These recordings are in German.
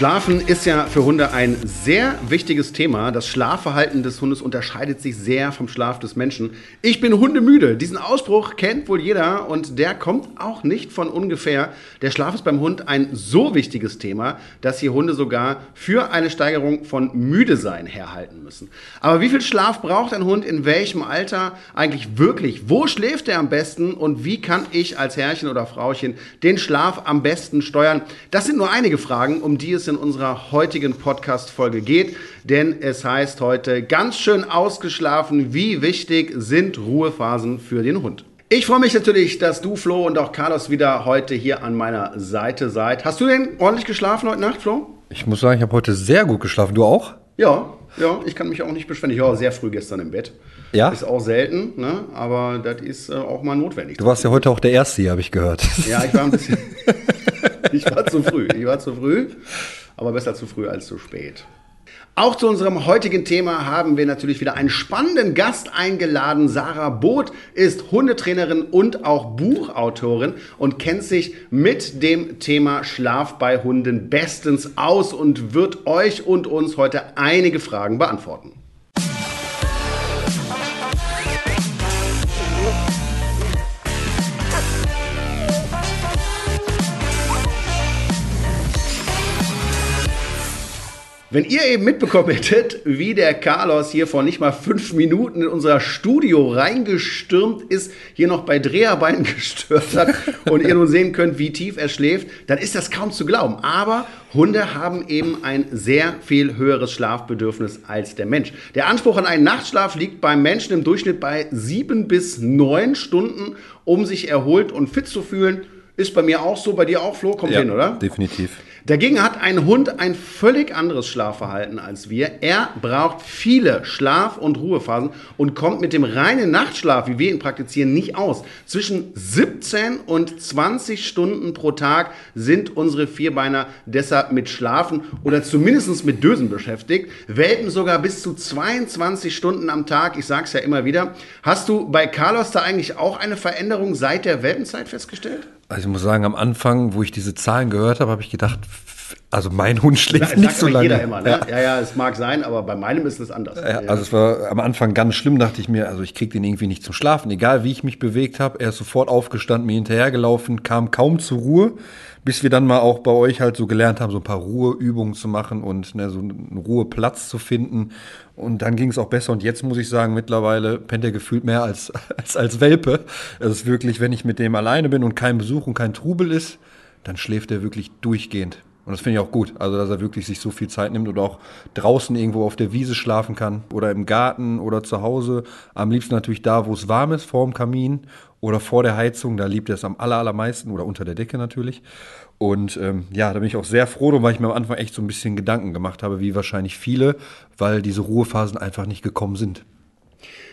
Schlafen ist ja für Hunde ein sehr wichtiges Thema. Das Schlafverhalten des Hundes unterscheidet sich sehr vom Schlaf des Menschen. Ich bin hundemüde. Diesen Ausspruch kennt wohl jeder und der kommt auch nicht von ungefähr. Der Schlaf ist beim Hund ein so wichtiges Thema, dass hier Hunde sogar für eine Steigerung von Müdesein herhalten müssen. Aber wie viel Schlaf braucht ein Hund in welchem Alter eigentlich wirklich? Wo schläft er am besten und wie kann ich als Herrchen oder Frauchen den Schlaf am besten steuern? Das sind nur einige Fragen, um die es in unserer heutigen Podcast-Folge geht, denn es heißt heute ganz schön ausgeschlafen, wie wichtig sind Ruhephasen für den Hund. Ich freue mich natürlich, dass du, Flo, und auch Carlos wieder heute hier an meiner Seite seid. Hast du denn ordentlich geschlafen heute Nacht, Flo? Ich muss sagen, ich habe heute sehr gut geschlafen. Du auch? Ja, ja, ich kann mich auch nicht beschweren. Ich war sehr früh gestern im Bett. Ja? Ist auch selten, ne? aber das ist äh, auch mal notwendig. Du warst ja heute auch der Erste hier, habe ich gehört. Ja, ich war ein bisschen. ich war zu früh. Ich war zu früh aber besser zu früh als zu spät. Auch zu unserem heutigen Thema haben wir natürlich wieder einen spannenden Gast eingeladen. Sarah Both ist Hundetrainerin und auch Buchautorin und kennt sich mit dem Thema Schlaf bei Hunden bestens aus und wird euch und uns heute einige Fragen beantworten. Wenn ihr eben mitbekommen hättet, wie der Carlos hier vor nicht mal fünf Minuten in unser Studio reingestürmt ist, hier noch bei Dreharbeiten gestört hat und ihr nun sehen könnt, wie tief er schläft, dann ist das kaum zu glauben. Aber Hunde haben eben ein sehr viel höheres Schlafbedürfnis als der Mensch. Der Anspruch an einen Nachtschlaf liegt beim Menschen im Durchschnitt bei sieben bis neun Stunden, um sich erholt und fit zu fühlen. Ist bei mir auch so, bei dir auch, Flo? Kommt ja, hin, oder? Definitiv. Dagegen hat ein Hund ein völlig anderes Schlafverhalten als wir. Er braucht viele Schlaf- und Ruhephasen und kommt mit dem reinen Nachtschlaf, wie wir ihn praktizieren, nicht aus. Zwischen 17 und 20 Stunden pro Tag sind unsere Vierbeiner deshalb mit Schlafen oder zumindest mit Dösen beschäftigt. Welpen sogar bis zu 22 Stunden am Tag. Ich sage es ja immer wieder. Hast du bei Carlos da eigentlich auch eine Veränderung seit der Welpenzeit festgestellt? Also ich muss sagen, am Anfang, wo ich diese Zahlen gehört habe, habe ich gedacht, also mein Hund schläft nicht so lange. Jeder immer, ne? ja. ja, ja, es mag sein, aber bei meinem ist es anders. Ja, also es war am Anfang ganz schlimm, dachte ich mir, also ich kriege den irgendwie nicht zum Schlafen, egal wie ich mich bewegt habe. Er ist sofort aufgestanden, mir hinterhergelaufen, kam kaum zur Ruhe, bis wir dann mal auch bei euch halt so gelernt haben, so ein paar Ruheübungen zu machen und ne, so einen Ruheplatz zu finden. Und dann ging es auch besser. Und jetzt muss ich sagen, mittlerweile pennt er gefühlt mehr als, als, als Welpe. Es ist wirklich, wenn ich mit dem alleine bin und kein Besuch und kein Trubel ist, dann schläft er wirklich durchgehend. Und das finde ich auch gut. Also, dass er wirklich sich so viel Zeit nimmt und auch draußen irgendwo auf der Wiese schlafen kann oder im Garten oder zu Hause. Am liebsten natürlich da, wo es warm ist, vor dem Kamin oder vor der Heizung. Da liebt er es am allermeisten oder unter der Decke natürlich. Und ähm, ja, da bin ich auch sehr froh weil ich mir am Anfang echt so ein bisschen Gedanken gemacht habe, wie wahrscheinlich viele, weil diese Ruhephasen einfach nicht gekommen sind.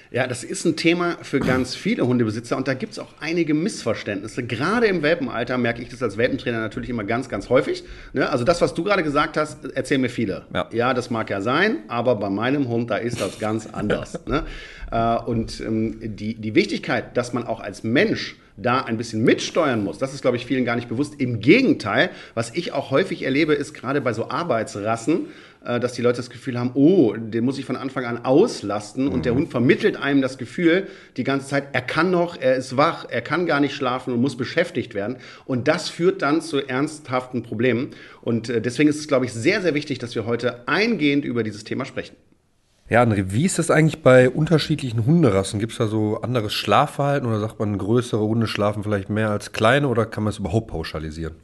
Ja, das ist ein Thema für ganz viele Hundebesitzer und da gibt es auch einige Missverständnisse. Gerade im Welpenalter merke ich das als Welpentrainer natürlich immer ganz, ganz häufig. Ne? Also das, was du gerade gesagt hast, erzählen mir viele. Ja. ja. das mag ja sein, aber bei meinem Hund, da ist das ganz anders. ne? Äh, und ähm, die, die Wichtigkeit, dass man auch als Mensch da ein bisschen mitsteuern muss. Das ist, glaube ich, vielen gar nicht bewusst. Im Gegenteil, was ich auch häufig erlebe, ist gerade bei so Arbeitsrassen, dass die Leute das Gefühl haben, oh, den muss ich von Anfang an auslasten mhm. und der mhm. Hund vermittelt einem das Gefühl die ganze Zeit, er kann noch, er ist wach, er kann gar nicht schlafen und muss beschäftigt werden und das führt dann zu ernsthaften Problemen und äh, deswegen ist es, glaube ich, sehr, sehr wichtig, dass wir heute eingehend über dieses Thema sprechen. Ja, André, wie ist das eigentlich bei unterschiedlichen Hunderassen? Gibt es da so anderes Schlafverhalten oder sagt man, größere Hunde schlafen vielleicht mehr als kleine oder kann man es überhaupt pauschalisieren?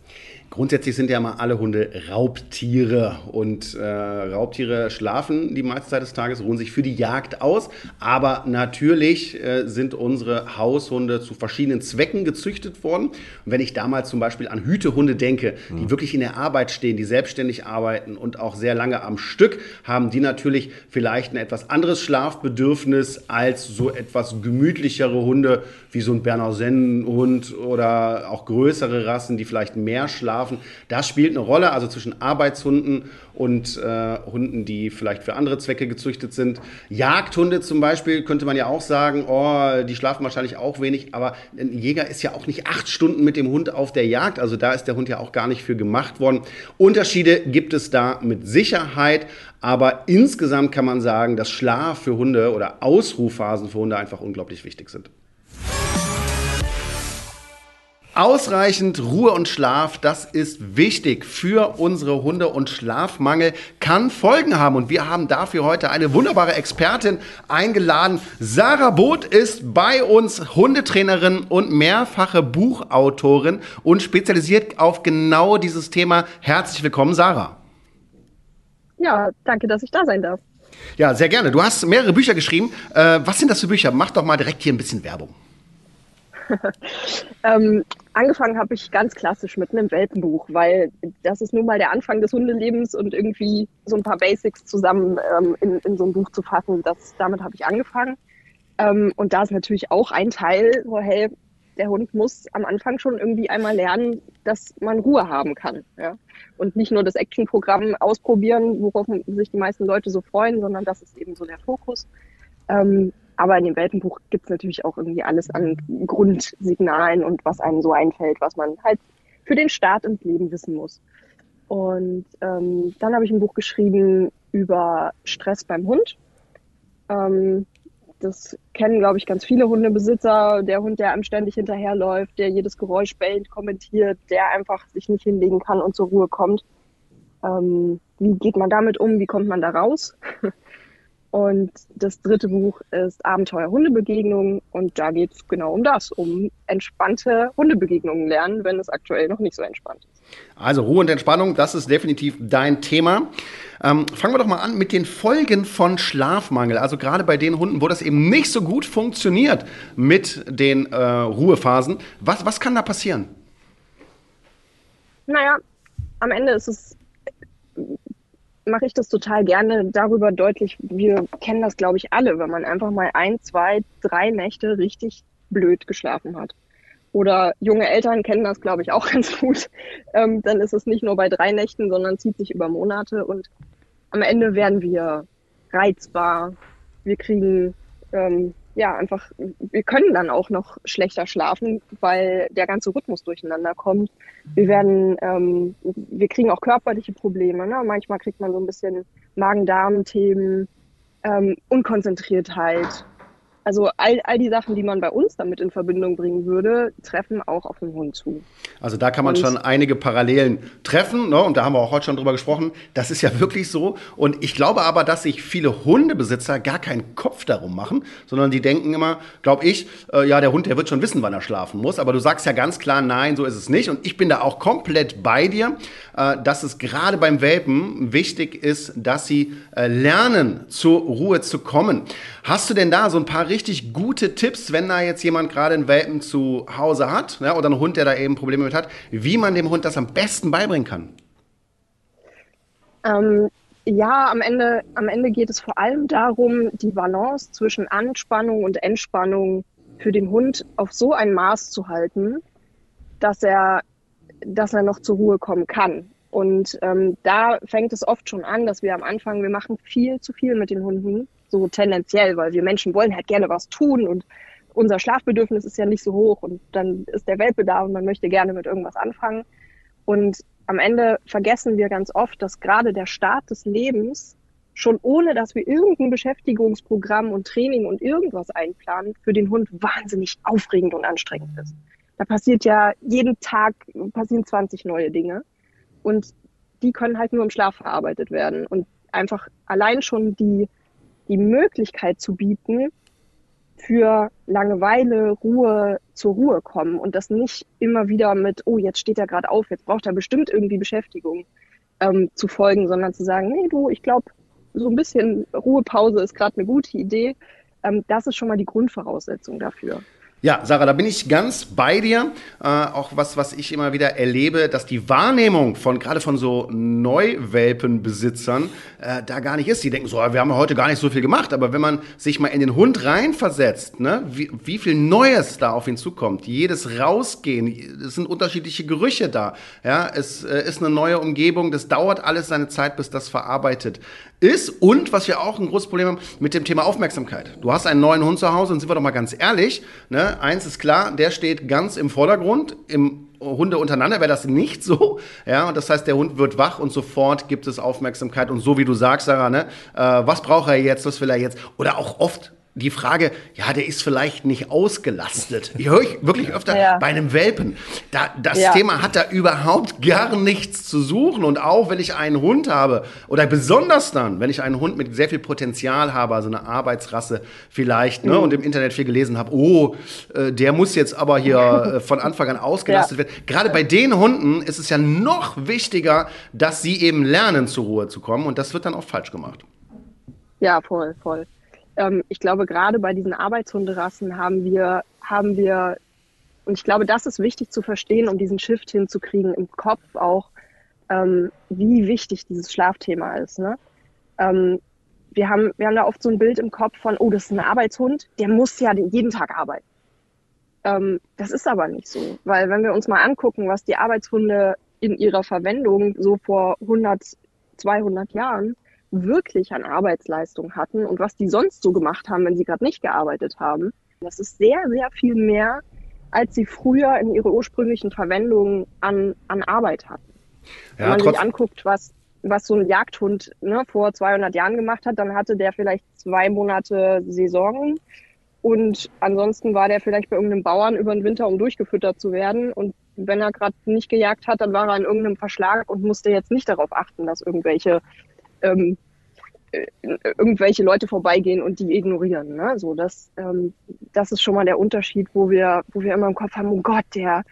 Grundsätzlich sind ja mal alle Hunde Raubtiere und äh, Raubtiere schlafen die meiste Zeit des Tages, ruhen sich für die Jagd aus. Aber natürlich äh, sind unsere Haushunde zu verschiedenen Zwecken gezüchtet worden. Und wenn ich damals zum Beispiel an Hütehunde denke, die mhm. wirklich in der Arbeit stehen, die selbstständig arbeiten und auch sehr lange am Stück, haben die natürlich vielleicht ein etwas anderes Schlafbedürfnis als so etwas gemütlichere Hunde wie so ein Berner Sennenhund oder auch größere Rassen, die vielleicht mehr schlafen schlafen. Das spielt eine Rolle, also zwischen Arbeitshunden und äh, Hunden, die vielleicht für andere Zwecke gezüchtet sind. Jagdhunde zum Beispiel könnte man ja auch sagen, oh, die schlafen wahrscheinlich auch wenig, aber ein Jäger ist ja auch nicht acht Stunden mit dem Hund auf der Jagd, also da ist der Hund ja auch gar nicht für gemacht worden. Unterschiede gibt es da mit Sicherheit, aber insgesamt kann man sagen, dass Schlaf für Hunde oder Ausruhphasen für Hunde einfach unglaublich wichtig sind. Ausreichend Ruhe und Schlaf, das ist wichtig für unsere Hunde und Schlafmangel kann Folgen haben. Und wir haben dafür heute eine wunderbare Expertin eingeladen. Sarah Both ist bei uns Hundetrainerin und mehrfache Buchautorin und spezialisiert auf genau dieses Thema. Herzlich willkommen, Sarah. Ja, danke, dass ich da sein darf. Ja, sehr gerne. Du hast mehrere Bücher geschrieben. Äh, was sind das für Bücher? Mach doch mal direkt hier ein bisschen Werbung. ähm, angefangen habe ich ganz klassisch mit einem Welpenbuch, weil das ist nun mal der Anfang des Hundelebens und irgendwie so ein paar Basics zusammen ähm, in, in so ein Buch zu fassen, das, damit habe ich angefangen. Ähm, und da ist natürlich auch ein Teil, wo, hey, der Hund muss am Anfang schon irgendwie einmal lernen, dass man Ruhe haben kann. Ja? Und nicht nur das Actionprogramm ausprobieren, worauf sich die meisten Leute so freuen, sondern das ist eben so der Fokus. Ähm, aber in dem Welpenbuch gibt es natürlich auch irgendwie alles an Grundsignalen und was einem so einfällt, was man halt für den Start ins Leben wissen muss. Und ähm, dann habe ich ein Buch geschrieben über Stress beim Hund. Ähm, das kennen, glaube ich, ganz viele Hundebesitzer. Der Hund, der einem ständig hinterherläuft, der jedes Geräusch bellt, kommentiert, der einfach sich nicht hinlegen kann und zur Ruhe kommt. Ähm, wie geht man damit um? Wie kommt man da raus? Und das dritte Buch ist Abenteuer Hundebegegnungen und da geht es genau um das, um entspannte Hundebegegnungen lernen, wenn es aktuell noch nicht so entspannt ist. Also Ruhe und Entspannung, das ist definitiv dein Thema. Ähm, fangen wir doch mal an mit den Folgen von Schlafmangel. Also gerade bei den Hunden, wo das eben nicht so gut funktioniert mit den äh, Ruhephasen. Was, was kann da passieren? Naja, am Ende ist es mache ich das total gerne darüber deutlich. Wir kennen das, glaube ich, alle, wenn man einfach mal ein, zwei, drei Nächte richtig blöd geschlafen hat. Oder junge Eltern kennen das, glaube ich, auch ganz gut. Ähm, dann ist es nicht nur bei drei Nächten, sondern zieht sich über Monate und am Ende werden wir reizbar. Wir kriegen ähm, ja, einfach, wir können dann auch noch schlechter schlafen, weil der ganze Rhythmus durcheinander kommt. Wir werden, ähm, wir kriegen auch körperliche Probleme. Ne? Manchmal kriegt man so ein bisschen Magen-Darm-Themen, ähm, Unkonzentriertheit, also all, all die Sachen, die man bei uns damit in Verbindung bringen würde, treffen auch auf den Hund zu. Also da kann man und schon einige Parallelen treffen, ne? und da haben wir auch heute schon drüber gesprochen. Das ist ja wirklich so. Und ich glaube aber, dass sich viele Hundebesitzer gar keinen Kopf darum machen, sondern die denken immer, glaube ich, äh, ja, der Hund, der wird schon wissen, wann er schlafen muss. Aber du sagst ja ganz klar, nein, so ist es nicht. Und ich bin da auch komplett bei dir, äh, dass es gerade beim Welpen wichtig ist, dass sie äh, lernen, zur Ruhe zu kommen. Hast du denn da so ein paar richtig gute Tipps, wenn da jetzt jemand gerade einen Welpen zu Hause hat ja, oder einen Hund, der da eben Probleme mit hat, wie man dem Hund das am besten beibringen kann? Ähm, ja, am Ende, am Ende geht es vor allem darum, die Balance zwischen Anspannung und Entspannung für den Hund auf so ein Maß zu halten, dass er, dass er noch zur Ruhe kommen kann. Und ähm, da fängt es oft schon an, dass wir am Anfang, wir machen viel zu viel mit den Hunden so tendenziell, weil wir Menschen wollen halt gerne was tun und unser Schlafbedürfnis ist ja nicht so hoch und dann ist der Welpe da und man möchte gerne mit irgendwas anfangen. Und am Ende vergessen wir ganz oft, dass gerade der Start des Lebens schon ohne, dass wir irgendein Beschäftigungsprogramm und Training und irgendwas einplanen, für den Hund wahnsinnig aufregend und anstrengend ist. Da passiert ja jeden Tag passieren 20 neue Dinge und die können halt nur im Schlaf verarbeitet werden und einfach allein schon die die Möglichkeit zu bieten, für Langeweile, Ruhe zur Ruhe kommen und das nicht immer wieder mit, oh, jetzt steht er gerade auf, jetzt braucht er bestimmt irgendwie Beschäftigung ähm, zu folgen, sondern zu sagen, nee, du, ich glaube, so ein bisschen Ruhepause ist gerade eine gute Idee. Ähm, das ist schon mal die Grundvoraussetzung dafür. Ja, Sarah, da bin ich ganz bei dir. Äh, auch was, was ich immer wieder erlebe, dass die Wahrnehmung von gerade von so Neuwelpenbesitzern äh, da gar nicht ist. Die denken so, wir haben heute gar nicht so viel gemacht. Aber wenn man sich mal in den Hund reinversetzt, ne, wie, wie viel Neues da auf ihn zukommt, jedes Rausgehen, es sind unterschiedliche Gerüche da. Ja, es äh, ist eine neue Umgebung. Das dauert alles seine Zeit, bis das verarbeitet ist. Und was wir auch ein großes Problem haben mit dem Thema Aufmerksamkeit. Du hast einen neuen Hund zu Hause und sind wir doch mal ganz ehrlich. Ne? eins ist klar, der steht ganz im Vordergrund. Im Hunde untereinander wäre das nicht so. Ja, und das heißt, der Hund wird wach und sofort gibt es Aufmerksamkeit. Und so wie du sagst, Sarah, ne, äh, was braucht er jetzt, was will er jetzt? Oder auch oft die Frage, ja, der ist vielleicht nicht ausgelastet. Ich höre ich wirklich öfter ja. bei einem Welpen. Da, das ja. Thema hat da überhaupt gar nichts zu suchen. Und auch wenn ich einen Hund habe, oder besonders dann, wenn ich einen Hund mit sehr viel Potenzial habe, also eine Arbeitsrasse vielleicht, ne, mhm. und im Internet viel gelesen habe, oh, äh, der muss jetzt aber hier äh, von Anfang an ausgelastet ja. werden. Gerade bei den Hunden ist es ja noch wichtiger, dass sie eben lernen, zur Ruhe zu kommen. Und das wird dann auch falsch gemacht. Ja, voll, voll ähm, ich glaube, gerade bei diesen Arbeitshunderassen haben wir, haben wir, und ich glaube, das ist wichtig zu verstehen, um diesen Shift hinzukriegen im Kopf auch, ähm, wie wichtig dieses Schlafthema ist. Ne? Ähm, wir, haben, wir haben da oft so ein Bild im Kopf von, oh, das ist ein Arbeitshund, der muss ja jeden Tag arbeiten. Ähm, das ist aber nicht so, weil wenn wir uns mal angucken, was die Arbeitshunde in ihrer Verwendung so vor 100, 200 Jahren wirklich an Arbeitsleistung hatten und was die sonst so gemacht haben, wenn sie gerade nicht gearbeitet haben. Das ist sehr, sehr viel mehr, als sie früher in ihrer ursprünglichen Verwendung an, an Arbeit hatten. Ja, wenn man sich anguckt, was, was so ein Jagdhund ne, vor 200 Jahren gemacht hat, dann hatte der vielleicht zwei Monate Saison und ansonsten war der vielleicht bei irgendeinem Bauern über den Winter, um durchgefüttert zu werden. Und wenn er gerade nicht gejagt hat, dann war er in irgendeinem Verschlag und musste jetzt nicht darauf achten, dass irgendwelche ähm, äh, irgendwelche Leute vorbeigehen und die ignorieren. Ne? So, das, ähm, das ist schon mal der Unterschied, wo wir, wo wir immer im Kopf haben, oh Gott, der,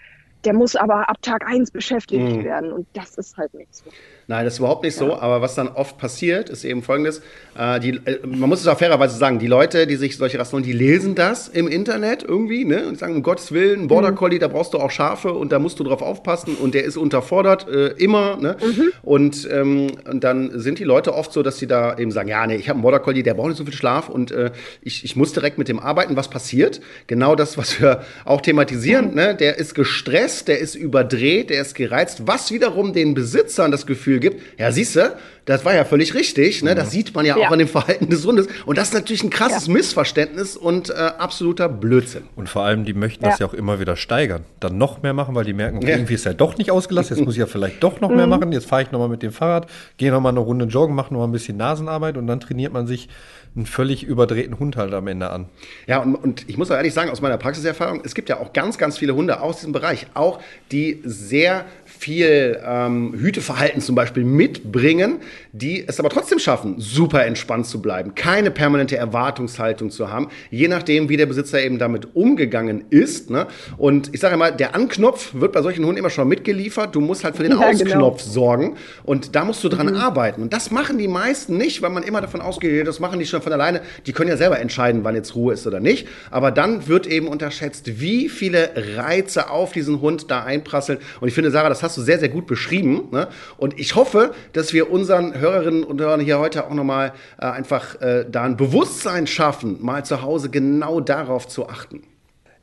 der muss aber ab Tag eins beschäftigt mhm. werden. Und das ist halt nicht so. Nein, das ist überhaupt nicht ja. so. Aber was dann oft passiert, ist eben folgendes: äh, die, äh, Man muss es auch fairerweise sagen, die Leute, die sich solche Rassen holen, die lesen das im Internet irgendwie ne? und sagen, um Gottes Willen, Border mhm. Collie, mhm. da brauchst du auch Schafe und da musst du drauf aufpassen und der ist unterfordert, äh, immer. Ne? Mhm. Und, ähm, und dann sind die Leute oft so, dass sie da eben sagen: Ja, nee, ich habe einen Border Collie, der braucht nicht so viel Schlaf und äh, ich, ich muss direkt mit dem arbeiten. Was passiert? Genau das, was wir auch thematisieren. Mhm. Ne? Der ist gestresst, der ist überdreht, der ist gereizt, was wiederum den Besitzern das Gefühl gibt, ja, siehst du, das war ja völlig richtig. Ne? Das mhm. sieht man ja, ja, auch an dem Verhalten des Hundes. Und das ist natürlich ein krasses ja. Missverständnis und äh, absoluter Blödsinn. Und vor allem, die möchten das ja auch immer wieder steigern. Dann noch mehr machen, weil die merken, okay, irgendwie ist er doch nicht ausgelassen. Jetzt muss ich ja vielleicht doch noch mehr mhm. machen. Jetzt fahre ich nochmal mit dem Fahrrad, gehe nochmal eine Runde joggen, mache nochmal ein bisschen Nasenarbeit und dann trainiert man sich einen völlig überdrehten Hund halt am Ende an. Ja, und, und ich muss auch ehrlich sagen, aus meiner Praxiserfahrung, es gibt ja auch ganz, ganz viele Hunde aus diesem Bereich, auch die sehr viel ähm, Hüteverhalten zum Beispiel mitbringen, die es aber trotzdem schaffen, super entspannt zu bleiben, keine permanente Erwartungshaltung zu haben, je nachdem, wie der Besitzer eben damit umgegangen ist. Ne? Und ich sage immer, der Anknopf wird bei solchen Hunden immer schon mitgeliefert. Du musst halt für den ja, genau. Ausknopf genau. sorgen und da musst du dran mhm. arbeiten. Und das machen die meisten nicht, weil man immer davon ausgeht, das machen die schon von alleine. Die können ja selber entscheiden, wann jetzt Ruhe ist oder nicht. Aber dann wird eben unterschätzt, wie viele Reize auf diesen Hund da einprasseln. Und ich finde, Sarah, das hast hast du sehr, sehr gut beschrieben. Ne? Und ich hoffe, dass wir unseren Hörerinnen und Hörern hier heute auch nochmal äh, einfach äh, da ein Bewusstsein schaffen, mal zu Hause genau darauf zu achten.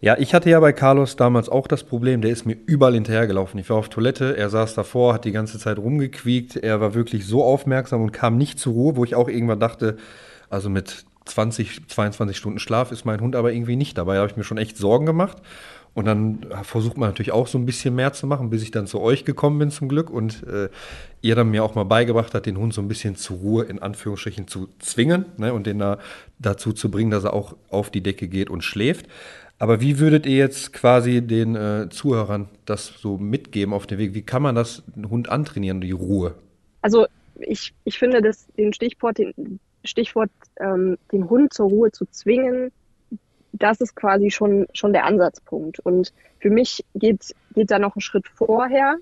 Ja, ich hatte ja bei Carlos damals auch das Problem, der ist mir überall hinterhergelaufen. Ich war auf Toilette, er saß davor, hat die ganze Zeit rumgequiekt, er war wirklich so aufmerksam und kam nicht zur Ruhe, wo ich auch irgendwann dachte, also mit 20, 22 Stunden Schlaf ist mein Hund aber irgendwie nicht dabei. Da habe ich mir schon echt Sorgen gemacht. Und dann versucht man natürlich auch so ein bisschen mehr zu machen, bis ich dann zu euch gekommen bin zum Glück und äh, ihr dann mir auch mal beigebracht hat, den Hund so ein bisschen zur Ruhe in Anführungsstrichen zu zwingen ne, und den da dazu zu bringen, dass er auch auf die Decke geht und schläft. Aber wie würdet ihr jetzt quasi den äh, Zuhörern das so mitgeben auf den Weg? Wie kann man das den Hund antrainieren, die Ruhe? Also ich, ich finde, dass den Stichwort, den, Stichwort ähm, den Hund zur Ruhe zu zwingen, das ist quasi schon, schon der Ansatzpunkt. Und für mich geht, geht da noch ein Schritt vorher.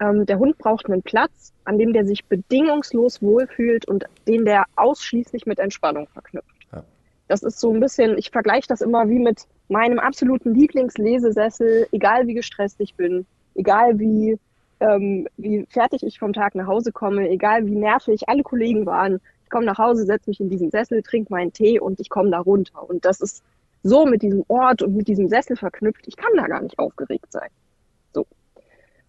Ähm, der Hund braucht einen Platz, an dem der sich bedingungslos wohlfühlt und den der ausschließlich mit Entspannung verknüpft. Ja. Das ist so ein bisschen, ich vergleiche das immer wie mit meinem absoluten Lieblingslesesessel, egal wie gestresst ich bin, egal wie, ähm, wie fertig ich vom Tag nach Hause komme, egal wie nervig alle Kollegen waren. Ich komme nach Hause, setze mich in diesen Sessel, trinke meinen Tee und ich komme da runter. Und das ist so mit diesem Ort und mit diesem Sessel verknüpft. Ich kann da gar nicht aufgeregt sein. So.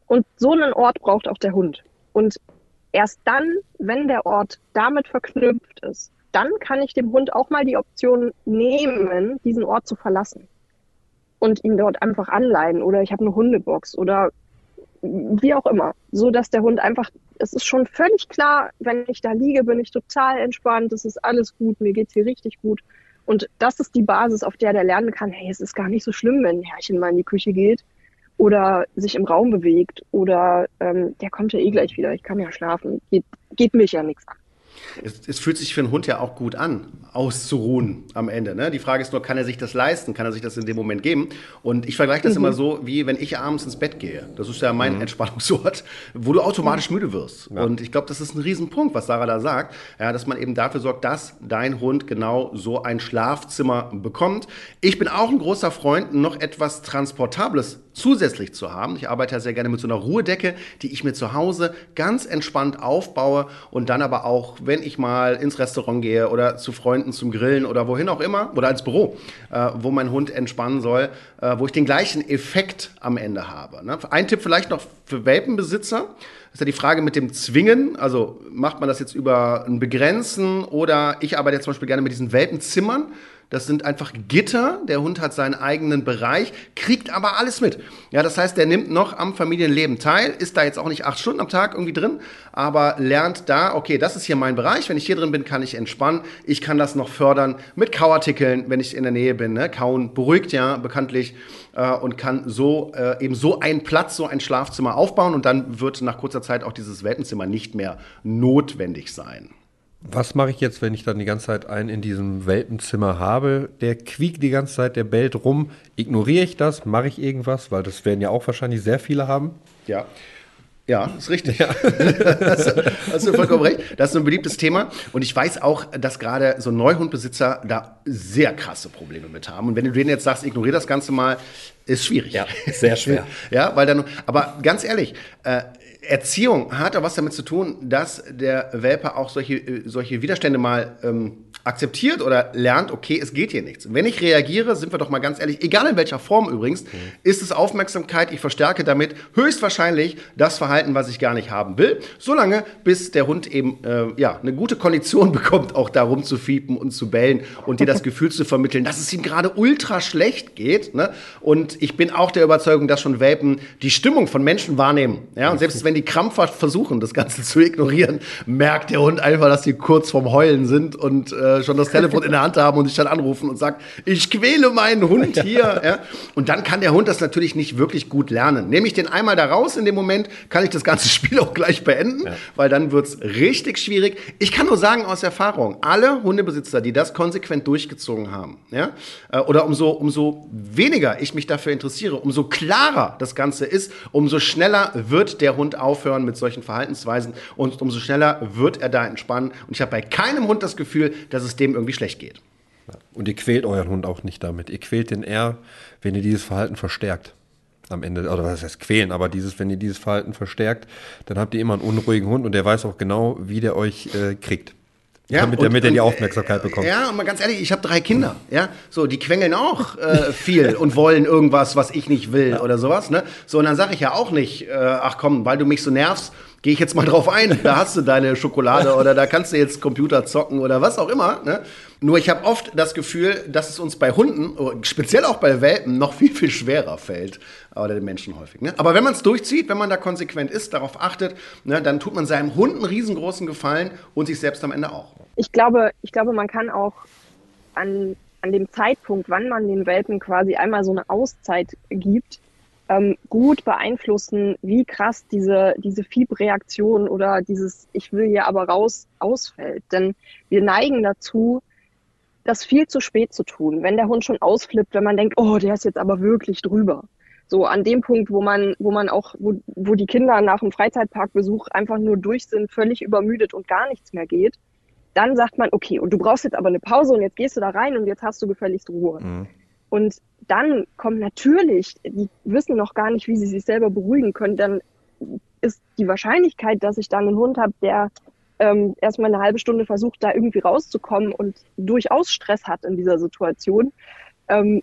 Und so einen Ort braucht auch der Hund. Und erst dann, wenn der Ort damit verknüpft ist, dann kann ich dem Hund auch mal die Option nehmen, diesen Ort zu verlassen und ihn dort einfach anleihen oder ich habe eine Hundebox oder wie auch immer, so dass der Hund einfach, es ist schon völlig klar, wenn ich da liege, bin ich total entspannt, es ist alles gut, mir geht's hier richtig gut und das ist die Basis, auf der der lernen kann, hey, es ist gar nicht so schlimm, wenn ein Herrchen mal in die Küche geht oder sich im Raum bewegt oder ähm, der kommt ja eh gleich wieder, ich kann ja schlafen, geht, geht mich ja nichts an. Es, es, fühlt sich für einen Hund ja auch gut an, auszuruhen am Ende. Ne? Die Frage ist nur, kann er sich das leisten? Kann er sich das in dem Moment geben? Und ich vergleiche das mhm. immer so, wie wenn ich abends ins Bett gehe. Das ist ja mein mhm. Entspannungsort, wo du automatisch müde wirst. Ja. Und ich glaube, das ist ein Riesenpunkt, was Sarah da sagt, ja, dass man eben dafür sorgt, dass dein Hund genau so ein Schlafzimmer bekommt. Ich bin auch ein großer Freund, noch etwas Transportables zusätzlich zu haben. Ich arbeite ja sehr gerne mit so einer Ruhedecke, die ich mir zu Hause ganz entspannt aufbaue und dann aber auch, wenn ich mal ins Restaurant gehe oder zu Freunden zum Grillen oder wohin auch immer oder ins Büro, äh, wo mein Hund entspannen soll, äh, wo ich den gleichen Effekt am Ende habe. Ne? Ein Tipp vielleicht noch für Welpenbesitzer. ist ja die Frage mit dem Zwingen. Also macht man das jetzt über ein Begrenzen oder ich arbeite jetzt zum Beispiel gerne mit diesen Welpenzimmern. Das sind einfach Gitter. Der Hund hat seinen eigenen Bereich, kriegt aber alles mit. Ja, das heißt, der nimmt noch am Familienleben teil, ist da jetzt auch nicht acht Stunden am Tag irgendwie drin, aber lernt da, okay, das ist hier mein Bereich. Wenn ich hier drin bin, kann ich entspannen. Ich kann das noch fördern mit Kauartikeln, wenn ich in der Nähe bin. Ne? Kauen beruhigt ja bekanntlich äh, und kann so äh, eben so einen Platz, so ein Schlafzimmer aufbauen und dann wird nach kurzer Zeit auch dieses Weltenzimmer nicht mehr notwendig sein. Was mache ich jetzt, wenn ich dann die ganze Zeit einen in diesem Welpenzimmer habe? Der quiekt die ganze Zeit, der bellt rum. Ignoriere ich das? Mache ich irgendwas? Weil das werden ja auch wahrscheinlich sehr viele haben. Ja. Ja, ist richtig. Ja. hast, hast, du vollkommen recht. Das ist ein beliebtes Thema. Und ich weiß auch, dass gerade so Neuhundbesitzer da sehr krasse Probleme mit haben. Und wenn du denen jetzt sagst, ignoriere das Ganze mal, ist schwierig. Ja, sehr schwer. ja, weil dann, aber ganz ehrlich, äh, Erziehung hat auch was damit zu tun, dass der Welpe auch solche, äh, solche Widerstände mal ähm, akzeptiert oder lernt, okay, es geht hier nichts. Wenn ich reagiere, sind wir doch mal ganz ehrlich, egal in welcher Form übrigens, mhm. ist es Aufmerksamkeit, ich verstärke damit höchstwahrscheinlich das Verhalten, was ich gar nicht haben will, solange bis der Hund eben äh, ja, eine gute Kondition bekommt, auch da rumzufiepen und zu bellen und dir das Gefühl zu vermitteln, dass es ihm gerade ultra schlecht geht. Ne? Und ich bin auch der Überzeugung, dass schon Welpen die Stimmung von Menschen wahrnehmen. Ja? Und selbst wenn die krampfhaft versuchen, das Ganze zu ignorieren, merkt der Hund einfach, dass sie kurz vorm Heulen sind und äh, äh, schon das Telefon in der Hand haben und sich dann anrufen und sagt, ich quäle meinen Hund hier. Ja. Und dann kann der Hund das natürlich nicht wirklich gut lernen. Nehme ich den einmal da raus in dem Moment, kann ich das ganze Spiel auch gleich beenden, ja. weil dann wird es richtig schwierig. Ich kann nur sagen aus Erfahrung, alle Hundebesitzer, die das konsequent durchgezogen haben, ja, äh, oder umso, umso weniger ich mich dafür interessiere, umso klarer das Ganze ist, umso schneller wird der Hund aufhören mit solchen Verhaltensweisen und umso schneller wird er da entspannen. Und ich habe bei keinem Hund das Gefühl, dass dass es dem irgendwie schlecht geht. Und ihr quält euren Hund auch nicht damit. Ihr quält den eher, wenn ihr dieses Verhalten verstärkt. Am Ende, oder was heißt quälen, aber dieses, wenn ihr dieses Verhalten verstärkt, dann habt ihr immer einen unruhigen Hund und der weiß auch genau, wie der euch äh, kriegt. Ja, damit, und, damit er die Aufmerksamkeit bekommt. Ja, und mal ganz ehrlich, ich habe drei Kinder. Ja, so die quengeln auch äh, viel und wollen irgendwas, was ich nicht will ja. oder sowas. Ne? So und dann sage ich ja auch nicht, äh, ach komm, weil du mich so nervst, gehe ich jetzt mal drauf ein. Da hast du deine Schokolade oder da kannst du jetzt Computer zocken oder was auch immer. Ne? Nur ich habe oft das Gefühl, dass es uns bei Hunden, oh, speziell auch bei Welpen, noch viel, viel schwerer fällt. Oder den Menschen häufig. Ne? Aber wenn man es durchzieht, wenn man da konsequent ist, darauf achtet, ne, dann tut man seinem Hund einen riesengroßen Gefallen und sich selbst am Ende auch. Ich glaube, ich glaube man kann auch an, an dem Zeitpunkt, wann man den Welpen quasi einmal so eine Auszeit gibt, ähm, gut beeinflussen, wie krass diese, diese Fiebreaktion oder dieses Ich will hier aber raus ausfällt. Denn wir neigen dazu, das viel zu spät zu tun, wenn der Hund schon ausflippt, wenn man denkt, oh, der ist jetzt aber wirklich drüber. So an dem Punkt, wo man, wo man auch, wo, wo die Kinder nach dem Freizeitparkbesuch einfach nur durch sind, völlig übermüdet und gar nichts mehr geht. dann sagt man, okay, und du brauchst jetzt aber eine Pause und jetzt gehst du da rein und jetzt hast du gefälligst Ruhe. Mhm. Und dann kommt natürlich, die wissen noch gar nicht, wie sie sich selber beruhigen können, dann ist die Wahrscheinlichkeit, dass ich dann einen Hund habe, der ähm, erstmal eine halbe Stunde versucht, da irgendwie rauszukommen und durchaus Stress hat in dieser Situation, ähm,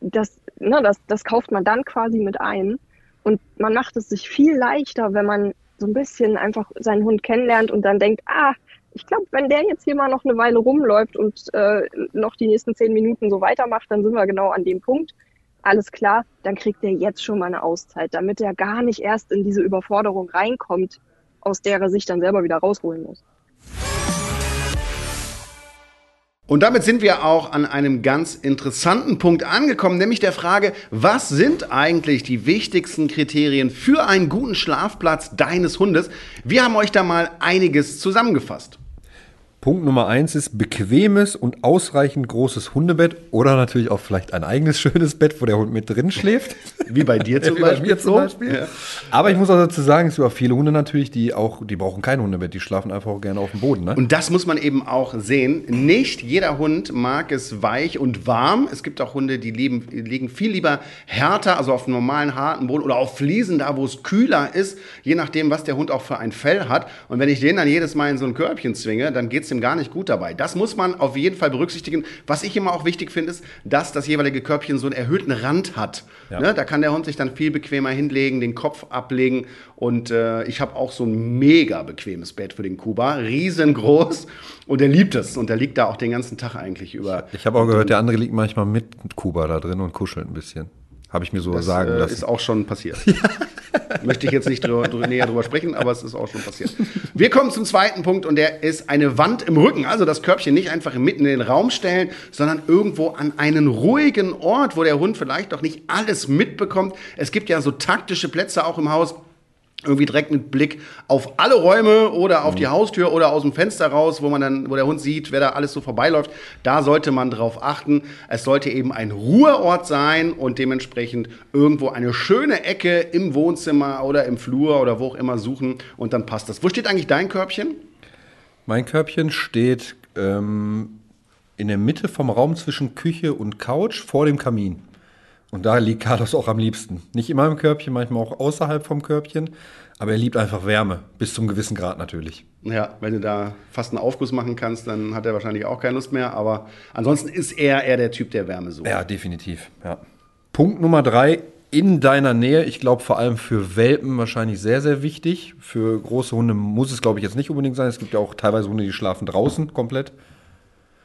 das, ne, das, das kauft man dann quasi mit ein. Und man macht es sich viel leichter, wenn man so ein bisschen einfach seinen Hund kennenlernt und dann denkt, ah, ich glaube, wenn der jetzt hier mal noch eine Weile rumläuft und äh, noch die nächsten zehn Minuten so weitermacht, dann sind wir genau an dem Punkt. Alles klar, dann kriegt er jetzt schon mal eine Auszeit, damit er gar nicht erst in diese Überforderung reinkommt, aus der er sich dann selber wieder rausholen muss. Und damit sind wir auch an einem ganz interessanten Punkt angekommen, nämlich der Frage, was sind eigentlich die wichtigsten Kriterien für einen guten Schlafplatz deines Hundes? Wir haben euch da mal einiges zusammengefasst. Punkt Nummer eins ist bequemes und ausreichend großes Hundebett oder natürlich auch vielleicht ein eigenes schönes Bett, wo der Hund mit drin schläft. Wie bei dir zum Beispiel. Mir zum Beispiel. Ja. Aber ich muss auch dazu sagen, es gibt auch viele Hunde natürlich, die auch, die brauchen kein Hundebett, die schlafen einfach auch gerne auf dem Boden. Ne? Und das muss man eben auch sehen. Nicht jeder Hund mag es weich und warm. Es gibt auch Hunde, die lieben, liegen viel lieber härter, also auf normalen harten Boden oder auf Fliesen, da wo es kühler ist, je nachdem, was der Hund auch für ein Fell hat. Und wenn ich den dann jedes Mal in so ein Körbchen zwinge, dann geht es dem gar nicht gut dabei. Das muss man auf jeden Fall berücksichtigen. Was ich immer auch wichtig finde, ist, dass das jeweilige Körbchen so einen erhöhten Rand hat. Ja. Ne? Da kann der Hund sich dann viel bequemer hinlegen, den Kopf ablegen. Und äh, ich habe auch so ein mega bequemes Bett für den Kuba, riesengroß. Und er liebt es. Und er liegt da auch den ganzen Tag eigentlich über. Ich habe auch gehört, der andere liegt manchmal mit Kuba da drin und kuschelt ein bisschen. Habe ich mir so das, sagen äh, lassen. ist auch schon passiert. Ja. Möchte ich jetzt nicht drüber, drüber, näher drüber sprechen, aber es ist auch schon passiert. Wir kommen zum zweiten Punkt und der ist eine Wand im Rücken. Also das Körbchen nicht einfach mitten in den Raum stellen, sondern irgendwo an einen ruhigen Ort, wo der Hund vielleicht auch nicht alles mitbekommt. Es gibt ja so taktische Plätze auch im Haus irgendwie direkt mit Blick auf alle Räume oder auf mhm. die Haustür oder aus dem Fenster raus, wo man dann, wo der Hund sieht, wer da alles so vorbeiläuft. Da sollte man drauf achten. Es sollte eben ein Ruheort sein und dementsprechend irgendwo eine schöne Ecke im Wohnzimmer oder im Flur oder wo auch immer suchen und dann passt das. Wo steht eigentlich dein Körbchen? Mein Körbchen steht ähm, in der Mitte vom Raum zwischen Küche und Couch vor dem Kamin. Und da liegt Carlos auch am liebsten. Nicht immer im Körbchen, manchmal auch außerhalb vom Körbchen. Aber er liebt einfach Wärme, bis zum gewissen Grad natürlich. Ja, wenn du da fast einen Aufguss machen kannst, dann hat er wahrscheinlich auch keine Lust mehr. Aber ansonsten ist er eher der Typ, der Wärme sucht. Ja, definitiv. Ja. Punkt Nummer drei, in deiner Nähe. Ich glaube vor allem für Welpen wahrscheinlich sehr, sehr wichtig. Für große Hunde muss es, glaube ich, jetzt nicht unbedingt sein. Es gibt ja auch teilweise Hunde, die schlafen draußen komplett.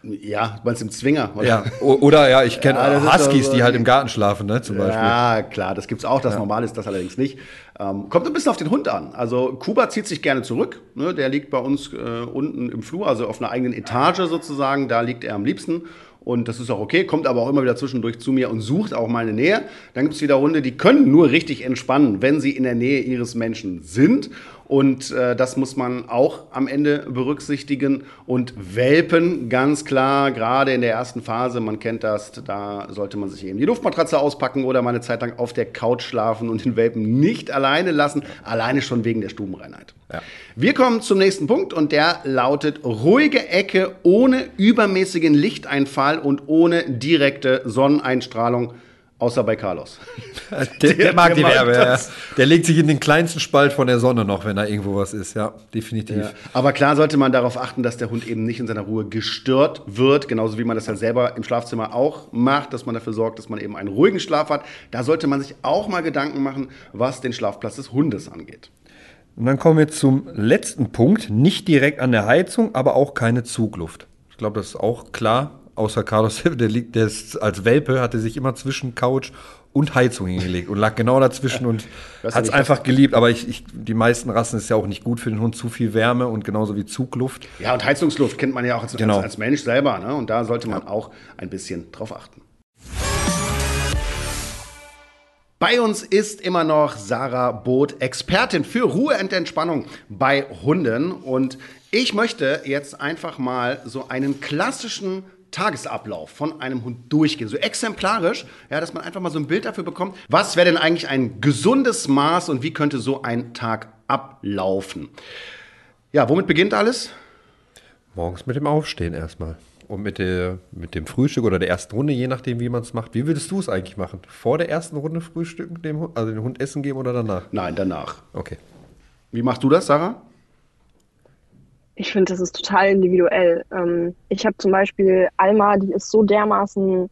Ja, du meinst im Zwinger? Oder? Ja, oder ja, ich kenne ja, Huskies, so, die halt im Garten schlafen, ne, zum Beispiel. Ja, klar, das gibt es auch. Das ja. Normal ist das allerdings nicht. Ähm, kommt ein bisschen auf den Hund an. Also Kuba zieht sich gerne zurück. Ne, der liegt bei uns äh, unten im Flur, also auf einer eigenen Etage sozusagen. Da liegt er am liebsten. Und das ist auch okay, kommt aber auch immer wieder zwischendurch zu mir und sucht auch meine Nähe. Dann gibt es wieder Hunde, die können nur richtig entspannen, wenn sie in der Nähe ihres Menschen sind. Und äh, das muss man auch am Ende berücksichtigen. Und Welpen, ganz klar, gerade in der ersten Phase, man kennt das, da sollte man sich eben die Luftmatratze auspacken oder mal eine Zeit lang auf der Couch schlafen und den Welpen nicht alleine lassen, alleine schon wegen der Stubenreinheit. Ja. Wir kommen zum nächsten Punkt und der lautet ruhige Ecke ohne übermäßigen Lichteinfall und ohne direkte Sonneneinstrahlung Außer bei Carlos. Der, der, der mag der die Wärme, ja. Der legt sich in den kleinsten Spalt von der Sonne noch, wenn da irgendwo was ist, ja, definitiv. Ja. Aber klar sollte man darauf achten, dass der Hund eben nicht in seiner Ruhe gestört wird, genauso wie man das halt selber im Schlafzimmer auch macht, dass man dafür sorgt, dass man eben einen ruhigen Schlaf hat. Da sollte man sich auch mal Gedanken machen, was den Schlafplatz des Hundes angeht. Und dann kommen wir zum letzten Punkt. Nicht direkt an der Heizung, aber auch keine Zugluft. Ich glaube, das ist auch klar außer Carlos der liegt, der ist als Welpe, hatte sich immer zwischen Couch und Heizung hingelegt und lag genau dazwischen und hat es einfach geliebt. Aber ich, ich, die meisten Rassen ist ja auch nicht gut für den Hund, zu viel Wärme und genauso wie Zugluft. Ja, und Heizungsluft kennt man ja auch als, genau. als, als Mensch selber. Ne? Und da sollte man ja. auch ein bisschen drauf achten. Bei uns ist immer noch Sarah Boot, Expertin für Ruhe und Entspannung bei Hunden. Und ich möchte jetzt einfach mal so einen klassischen Tagesablauf von einem Hund durchgehen, so exemplarisch, ja, dass man einfach mal so ein Bild dafür bekommt, was wäre denn eigentlich ein gesundes Maß und wie könnte so ein Tag ablaufen. Ja, womit beginnt alles? Morgens mit dem Aufstehen erstmal. Und mit, der, mit dem Frühstück oder der ersten Runde, je nachdem, wie man es macht. Wie würdest du es eigentlich machen? Vor der ersten Runde frühstücken, dem, Hund- also den Hund essen geben oder danach? Nein, danach. Okay. Wie machst du das, Sarah? Ich finde, das ist total individuell. Ähm, ich habe zum Beispiel Alma, die ist so dermaßen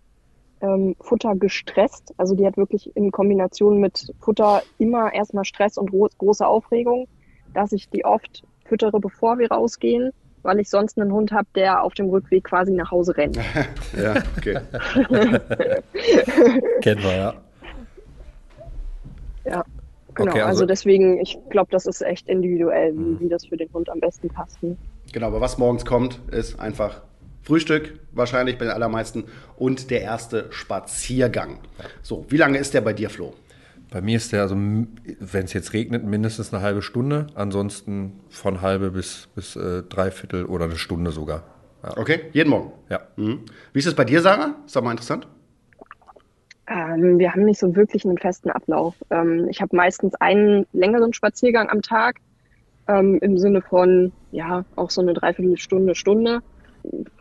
ähm, Futter gestresst. Also die hat wirklich in Kombination mit Futter immer erstmal Stress und gro große Aufregung, dass ich die oft füttere, bevor wir rausgehen, weil ich sonst einen Hund habe, der auf dem Rückweg quasi nach Hause rennt. Ja, okay. Kennen wir, ja. Ja, genau. Okay, also- also, deswegen, ich glaube, das ist echt individuell, wie, wie das für den Hund am besten passt. ne? Genau, aber was morgens kommt, ist einfach Frühstück, wahrscheinlich bei den allermeisten, und der erste Spaziergang. So, wie lange ist der bei dir, Flo? Bei mir ist der, also wenn es jetzt regnet, mindestens eine halbe Stunde. Ansonsten von halbe bis, bis äh, dreiviertel oder eine Stunde sogar. Ja. Okay, jeden Morgen. ja. Mhm. Wie ist es bei dir, Sarah? Ist doch mal interessant. Ähm, wir haben nicht so wirklich einen festen Ablauf. Ähm, ich habe meistens einen längeren Spaziergang am Tag, ähm, im Sinne von, ja, auch so eine Dreiviertelstunde, Stunde.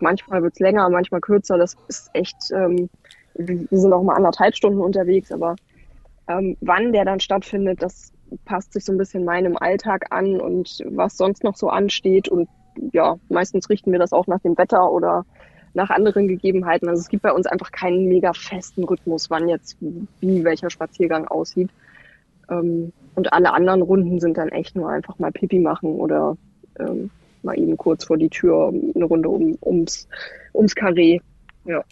Manchmal wird's länger, manchmal kürzer. Das ist echt, ähm, wir sind auch mal anderthalb Stunden unterwegs, aber ähm, wann der dann stattfindet, das passt sich so ein bisschen meinem Alltag an und was sonst noch so ansteht. Und ja, meistens richten wir das auch nach dem Wetter oder nach anderen Gegebenheiten. Also es gibt bei uns einfach keinen mega festen Rhythmus, wann jetzt wie welcher Spaziergang aussieht. Ähm, und alle anderen Runden sind dann echt nur einfach mal Pipi machen oder ähm, mal eben kurz vor die Tür eine Runde um, ums, ums Karree. Ja.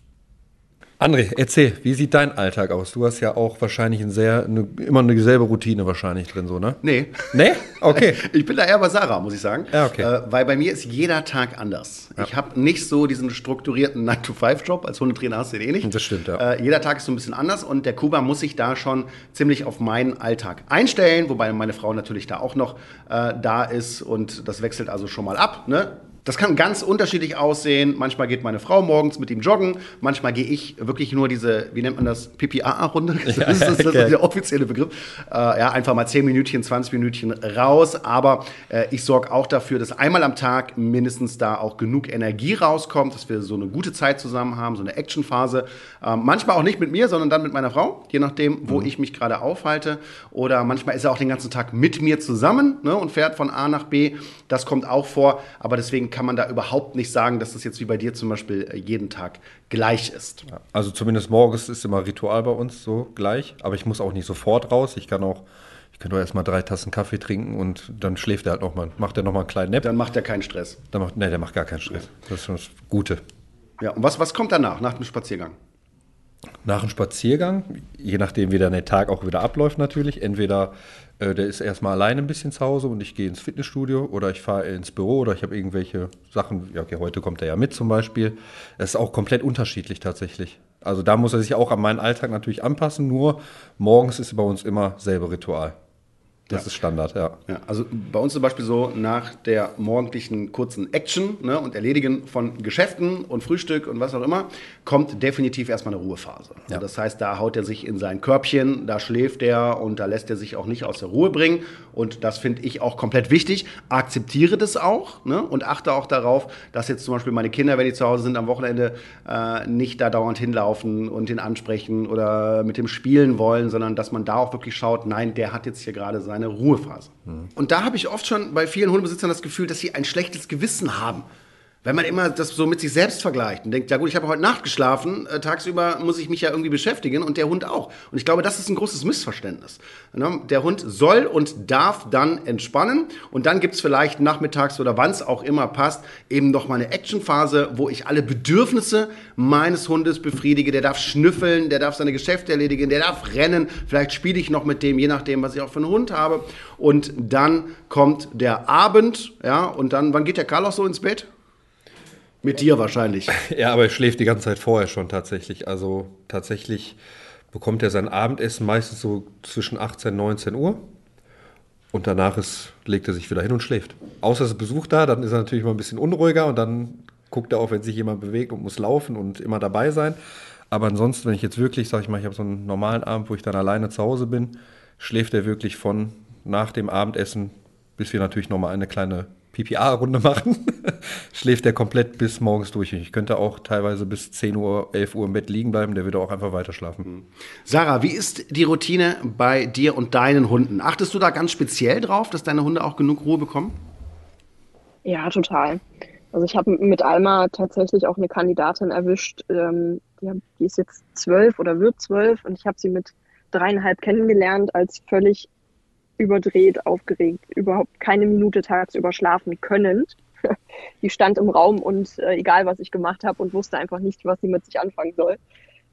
André, erzähl, wie sieht dein Alltag aus? Du hast ja auch wahrscheinlich ein sehr, eine, immer eine selbe Routine wahrscheinlich drin, so, ne? Nee. Nee? Okay. Ich bin da eher bei Sarah, muss ich sagen. Ja, okay. Äh, weil bei mir ist jeder Tag anders. Ich habe nicht so diesen strukturierten 9-to-5-Job. Als Hundetrainer hast du den eh nicht. Das stimmt, ja. Äh, jeder Tag ist so ein bisschen anders und der Kuba muss sich da schon ziemlich auf meinen Alltag einstellen, wobei meine Frau natürlich da auch noch äh, da ist und das wechselt also schon mal ab. Ne? Das kann ganz unterschiedlich aussehen. Manchmal geht meine Frau morgens mit ihm joggen. Manchmal gehe ich wirklich nur diese, wie nennt man das, Pipi-AA-Runde. Das, ist, das ist okay. der offizielle Begriff. Äh, ja, einfach mal 10 Minütchen, 20 Minütchen raus. Aber äh, ich sorge auch dafür, dass einmal am Tag mindestens da auch genug Energie rauskommt, dass wir so eine gute Zeit zusammen haben, so eine Actionphase. Ähm, manchmal auch nicht mit mir, sondern dann mit meiner Frau, je nachdem, wo ich mich gerade aufhalte. Oder manchmal ist er auch den ganzen Tag mit mir zusammen ne, und fährt von A nach B. Das kommt auch vor. Aber deswegen kann man da überhaupt nicht sagen, dass das jetzt wie bei dir zum Beispiel äh, jeden Tag gleich ist. Also zumindest morgens ist immer Ritual bei uns so gleich, aber ich muss auch nicht sofort raus. Ich kann auch, ich könnte auch erstmal drei Tassen Kaffee trinken und dann schläft er halt nochmal, macht er nochmal einen kleinen Nap. Dann macht er keinen Stress. Dann macht, nee, der macht gar keinen Stress. Das ist schon das Gute. Ja, und was, was kommt danach, nach dem Spaziergang? Nach dem Spaziergang, je nachdem, wie dann der Tag auch wieder abläuft natürlich, entweder äh, der ist erstmal alleine ein bisschen zu Hause und ich gehe ins Fitnessstudio oder ich fahre ins Büro oder ich habe irgendwelche Sachen, ja okay, heute kommt er ja mit zum Beispiel. Es ist auch komplett unterschiedlich tatsächlich. Also da muss er sich auch an meinen Alltag natürlich anpassen, nur morgens ist bei uns immer selbe Ritual. Das Ja. ist Standard, ja. Ja, also bei uns zum Beispiel so nach der morgendlichen kurzen Action ne, und Erledigen von Geschäften und Frühstück und was auch immer, kommt definitiv erstmal eine Ruhephase. Ja. Also das heißt, da haut er sich in sein Körbchen, da schläft er und da lässt er sich auch nicht aus der Ruhe bringen. Und das finde ich auch komplett wichtig. Akzeptiere das auch ne, und achte auch darauf, dass jetzt zum Beispiel meine Kinder, wenn die zu Hause sind, am Wochenende äh, nicht da dauernd hinlaufen und ihn ansprechen oder mit dem spielen wollen, sondern dass man da auch wirklich schaut, nein, der hat jetzt hier gerade seine Ruhephase. Und da habe ich oft schon bei vielen Hundebesitzern das Gefühl, dass sie ein schlechtes Gewissen haben. Wenn man immer das so mit sich selbst vergleicht und denkt, ja gut, ich habe heute Nacht geschlafen, äh, tagsüber muss ich mich ja irgendwie beschäftigen und der Hund auch. Und ich glaube, das ist ein großes Missverständnis. Ne? Der Hund soll und darf dann entspannen und dann gibt es vielleicht nachmittags oder wann es auch immer passt, eben noch mal eine Actionphase, wo ich alle Bedürfnisse meines Hundes befriedige. Der darf schnüffeln, der darf seine Geschäfte erledigen, der darf rennen, vielleicht spiele ich noch mit dem, je nachdem, was ich auch für einen Hund habe. Und dann kommt der Abend, ja, und dann, wann geht der Carlos so ins Bett? Mit dir wahrscheinlich. Ja, aber er schläft die ganze Zeit vorher schon tatsächlich. Also tatsächlich bekommt er sein Abendessen meistens so zwischen 18 und 19 Uhr. Und danach ist, legt er sich wieder hin und schläft. Außer es ist Besuch da, dann ist er natürlich mal ein bisschen unruhiger und dann guckt er auch, wenn sich jemand bewegt und muss laufen und immer dabei sein. Aber ansonsten, wenn ich jetzt wirklich, sag ich mal, ich habe so einen normalen Abend, wo ich dann alleine zu Hause bin, schläft er wirklich von nach dem Abendessen, bis wir natürlich nochmal eine kleine PPA-Runde machen, schläft der komplett bis morgens durch. Ich könnte auch teilweise bis 10 Uhr, 11 Uhr im Bett liegen bleiben, der würde auch einfach weiter schlafen. Hm. Sarah, wie ist die Routine bei dir und deinen Hunden? Achtest du da ganz speziell drauf, dass deine Hunde auch genug Ruhe bekommen? Ja, total. Also ich habe mit Alma tatsächlich auch eine Kandidatin erwischt, ähm, die, die, ist jetzt zwölf oder wird zwölf und ich habe sie mit dreieinhalb kennengelernt als völlig überdreht, aufgeregt, überhaupt keine Minute tagsüber schlafen könnend. die stand im Raum und äh, egal was ich gemacht habe und wusste einfach nicht, was sie mit sich anfangen soll.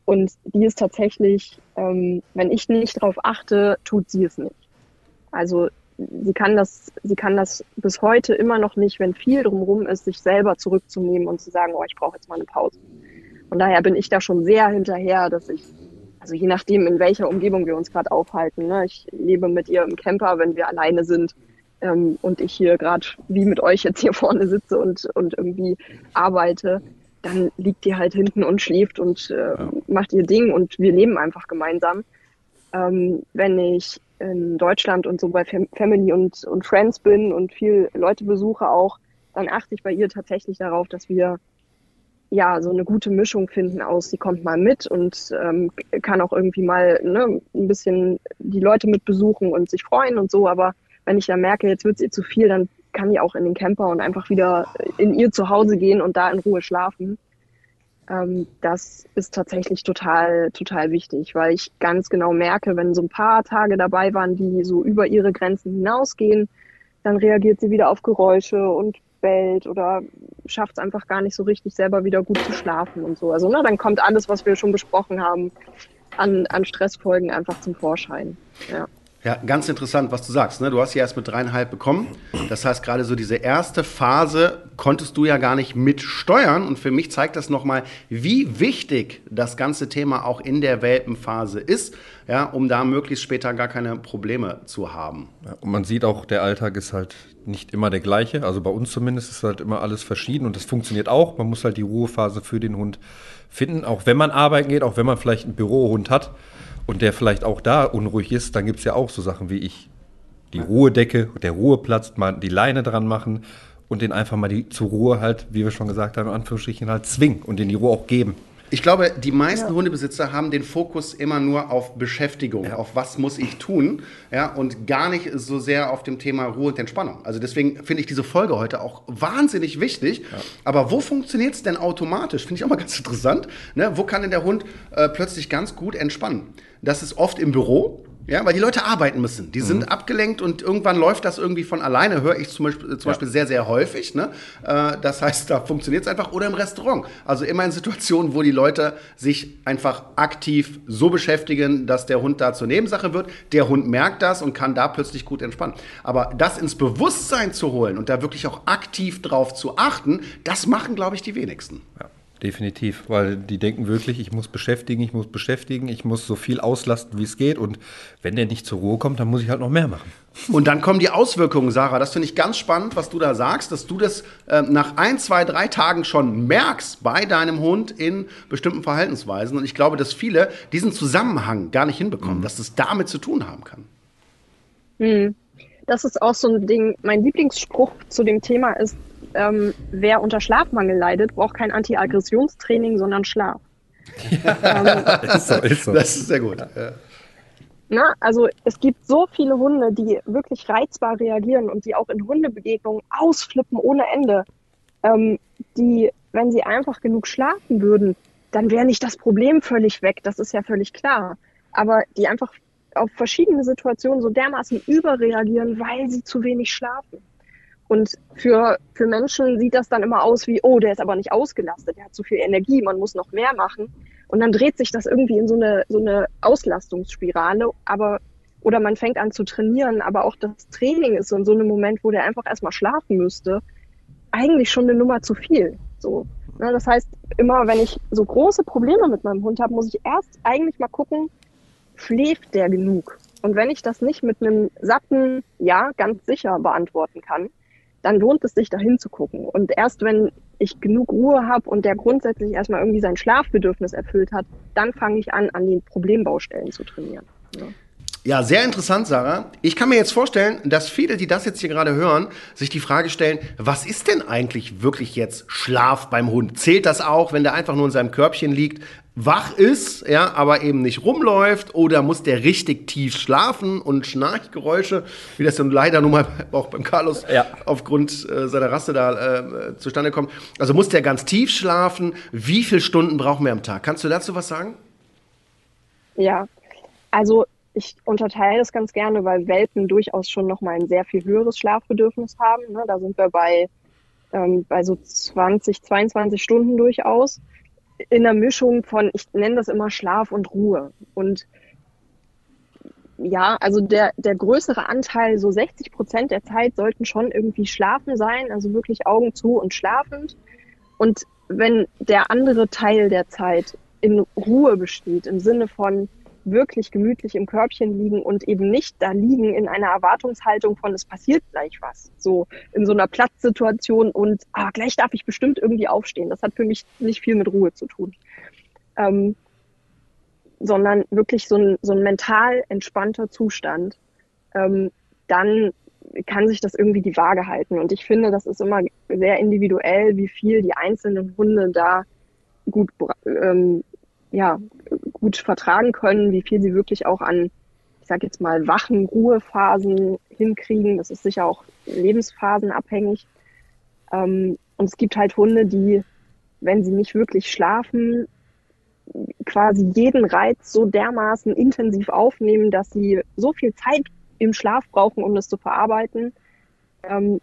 Und die ist tatsächlich, ähm, wenn ich nicht darauf achte, tut sie es nicht. Also sie kann das, sie kann das bis heute immer noch nicht, wenn viel drumherum ist, sich selber zurückzunehmen und zu sagen, oh, ich brauche jetzt mal eine Pause. Von daher bin ich da schon sehr hinterher, dass ich also je nachdem, in welcher Umgebung wir uns gerade aufhalten. Ne? Ich lebe mit ihr im Camper, wenn wir alleine sind ähm, und ich hier gerade wie mit euch jetzt hier vorne sitze und, und irgendwie arbeite, dann liegt die halt hinten und schläft und äh, ja. macht ihr Ding und wir leben einfach gemeinsam. Ähm, wenn ich in Deutschland und so bei Family und, und Friends bin und viel Leute besuche auch, dann achte ich bei ihr tatsächlich darauf, dass wir ja, so eine gute Mischung finden aus, sie kommt mal mit und ähm, kann auch irgendwie mal ne, ein bisschen die Leute mit besuchen und sich freuen und so. Aber wenn ich dann merke, jetzt wird es ihr zu viel, dann kann die auch in den Camper und einfach wieder in ihr Zuhause gehen und da in Ruhe schlafen. Ähm, das ist tatsächlich total, total wichtig, weil ich ganz genau merke, wenn so ein paar Tage dabei waren, die so über ihre Grenzen hinausgehen, dann reagiert sie wieder auf Geräusche und bellt oder schafft es einfach gar nicht so richtig selber wieder gut zu schlafen und so. Also ne, dann kommt alles, was wir schon besprochen haben, an, an Stressfolgen einfach zum Vorschein. Ja. Ja, ganz interessant, was du sagst. Ne? Du hast sie erst mit dreieinhalb bekommen. Das heißt, gerade so diese erste Phase konntest du ja gar nicht mitsteuern. Und für mich zeigt das nochmal, wie wichtig das ganze Thema auch in der Welpenphase ist, ja, um da möglichst später gar keine Probleme zu haben. Ja, und man sieht auch, der Alltag ist halt nicht immer der gleiche. Also bei uns zumindest ist halt immer alles verschieden und das funktioniert auch. Man muss halt die Ruhephase für den Hund finden, auch wenn man arbeiten geht, auch wenn man vielleicht einen Bürohund hat und der vielleicht auch da unruhig ist, dann gibt es ja auch so Sachen wie ich. Die Ruhedecke, der Ruheplatz, mal die Leine dran machen und den einfach mal die, zur Ruhe halt, wie wir schon gesagt haben, in Anführungsstrichen halt zwingen und den die Ruhe auch geben. Ich glaube, die meisten ja. Hundebesitzer haben den Fokus immer nur auf Beschäftigung, ja. auf was muss ich tun, ja, und gar nicht so sehr auf dem Thema Ruhe und Entspannung. Also deswegen finde ich diese Folge heute auch wahnsinnig wichtig. Ja. Aber wo funktioniert es denn automatisch? Finde ich auch mal ganz interessant. Ne? Wo kann denn der Hund äh, plötzlich ganz gut entspannen? Das ist oft im Büro. Ja, weil die Leute arbeiten müssen. Die sind mhm. abgelenkt und irgendwann läuft das irgendwie von alleine, höre ich zum Beispiel, zum Beispiel sehr, sehr häufig. Ne? Äh, das heißt, da funktioniert es einfach. Oder im Restaurant. Also immer in Situationen, wo die Leute sich einfach aktiv so beschäftigen, dass der Hund da zur Nebensache wird. Der Hund merkt das und kann da plötzlich gut entspannen. Aber das ins Bewusstsein zu holen und da wirklich auch aktiv drauf zu achten, das machen, glaube ich, die wenigsten. Ja. Definitiv, weil die denken wirklich, ich muss beschäftigen, ich muss beschäftigen, ich muss so viel auslasten, wie es geht. Und wenn der nicht zur Ruhe kommt, dann muss ich halt noch mehr machen. Und dann kommen die Auswirkungen, Sarah. Das finde ich ganz spannend, was du da sagst, dass du das äh, nach ein, zwei, drei Tagen schon merkst bei deinem Hund in bestimmten Verhaltensweisen. Und ich glaube, dass viele diesen Zusammenhang gar nicht hinbekommen, mhm. dass es damit zu tun haben kann. Mhm. Das ist auch so ein Ding. Mein Lieblingsspruch zu dem Thema ist, ähm, wer unter Schlafmangel leidet, braucht kein Anti-Aggressionstraining, sondern Schlaf. Ja, ähm, ist so, ist so. Das ist sehr gut. Ja. Na, also es gibt so viele Hunde, die wirklich reizbar reagieren und die auch in Hundebegegnungen ausflippen ohne Ende. Ähm, die, wenn sie einfach genug schlafen würden, dann wäre nicht das Problem völlig weg. Das ist ja völlig klar. Aber die einfach auf verschiedene Situationen so dermaßen überreagieren, weil sie zu wenig schlafen. Und für, für Menschen sieht das dann immer aus wie, oh, der ist aber nicht ausgelastet, der hat zu viel Energie, man muss noch mehr machen. Und dann dreht sich das irgendwie in so eine, so eine Auslastungsspirale, aber, oder man fängt an zu trainieren, aber auch das Training ist in so einem Moment, wo der einfach erstmal schlafen müsste, eigentlich schon eine Nummer zu viel. So. Ne, das heißt, immer wenn ich so große Probleme mit meinem Hund habe, muss ich erst eigentlich mal gucken, schläft der genug? Und wenn ich das nicht mit einem satten Ja ganz sicher beantworten kann, dann lohnt es sich, da hinzugucken. Und erst wenn ich genug Ruhe habe und der grundsätzlich erstmal irgendwie sein Schlafbedürfnis erfüllt hat, dann fange ich an, an den Problembaustellen zu trainieren. Ja. Ja, sehr interessant, Sarah. Ich kann mir jetzt vorstellen, dass viele, die das jetzt hier gerade hören, sich die Frage stellen, was ist denn eigentlich wirklich jetzt Schlaf beim Hund? Zählt das auch, wenn der einfach nur in seinem Körbchen liegt, wach ist, ja, aber eben nicht rumläuft oder muss der richtig tief schlafen und Schnarchgeräusche, wie das dann leider nun mal auch beim Carlos ja. aufgrund äh, seiner Rasse da äh, zustande kommt. Also muss der ganz tief schlafen? Wie viele Stunden brauchen wir am Tag? Kannst du dazu was sagen? Ja, also ich unterteile das ganz gerne, weil Welpen durchaus schon nochmal ein sehr viel höheres Schlafbedürfnis haben. Ne? Da sind wir bei, ähm, bei so 20, 22 Stunden durchaus. In der Mischung von, ich nenne das immer Schlaf und Ruhe. Und ja, also der, der größere Anteil, so 60 Prozent der Zeit sollten schon irgendwie schlafen sein, also wirklich Augen zu und schlafend. Und wenn der andere Teil der Zeit in Ruhe besteht, im Sinne von, wirklich gemütlich im Körbchen liegen und eben nicht da liegen in einer Erwartungshaltung von, es passiert gleich was. So in so einer Platzsituation und ah, gleich darf ich bestimmt irgendwie aufstehen. Das hat für mich nicht viel mit Ruhe zu tun. Ähm, sondern wirklich so ein, so ein mental entspannter Zustand. Ähm, dann kann sich das irgendwie die Waage halten. Und ich finde, das ist immer sehr individuell, wie viel die einzelnen Hunde da gut ähm, ja, gut vertragen können, wie viel sie wirklich auch an, ich sage jetzt mal, wachen Ruhephasen hinkriegen. Das ist sicher auch lebensphasenabhängig. Ähm, und es gibt halt Hunde, die, wenn sie nicht wirklich schlafen, quasi jeden Reiz so dermaßen intensiv aufnehmen, dass sie so viel Zeit im Schlaf brauchen, um das zu verarbeiten, ähm,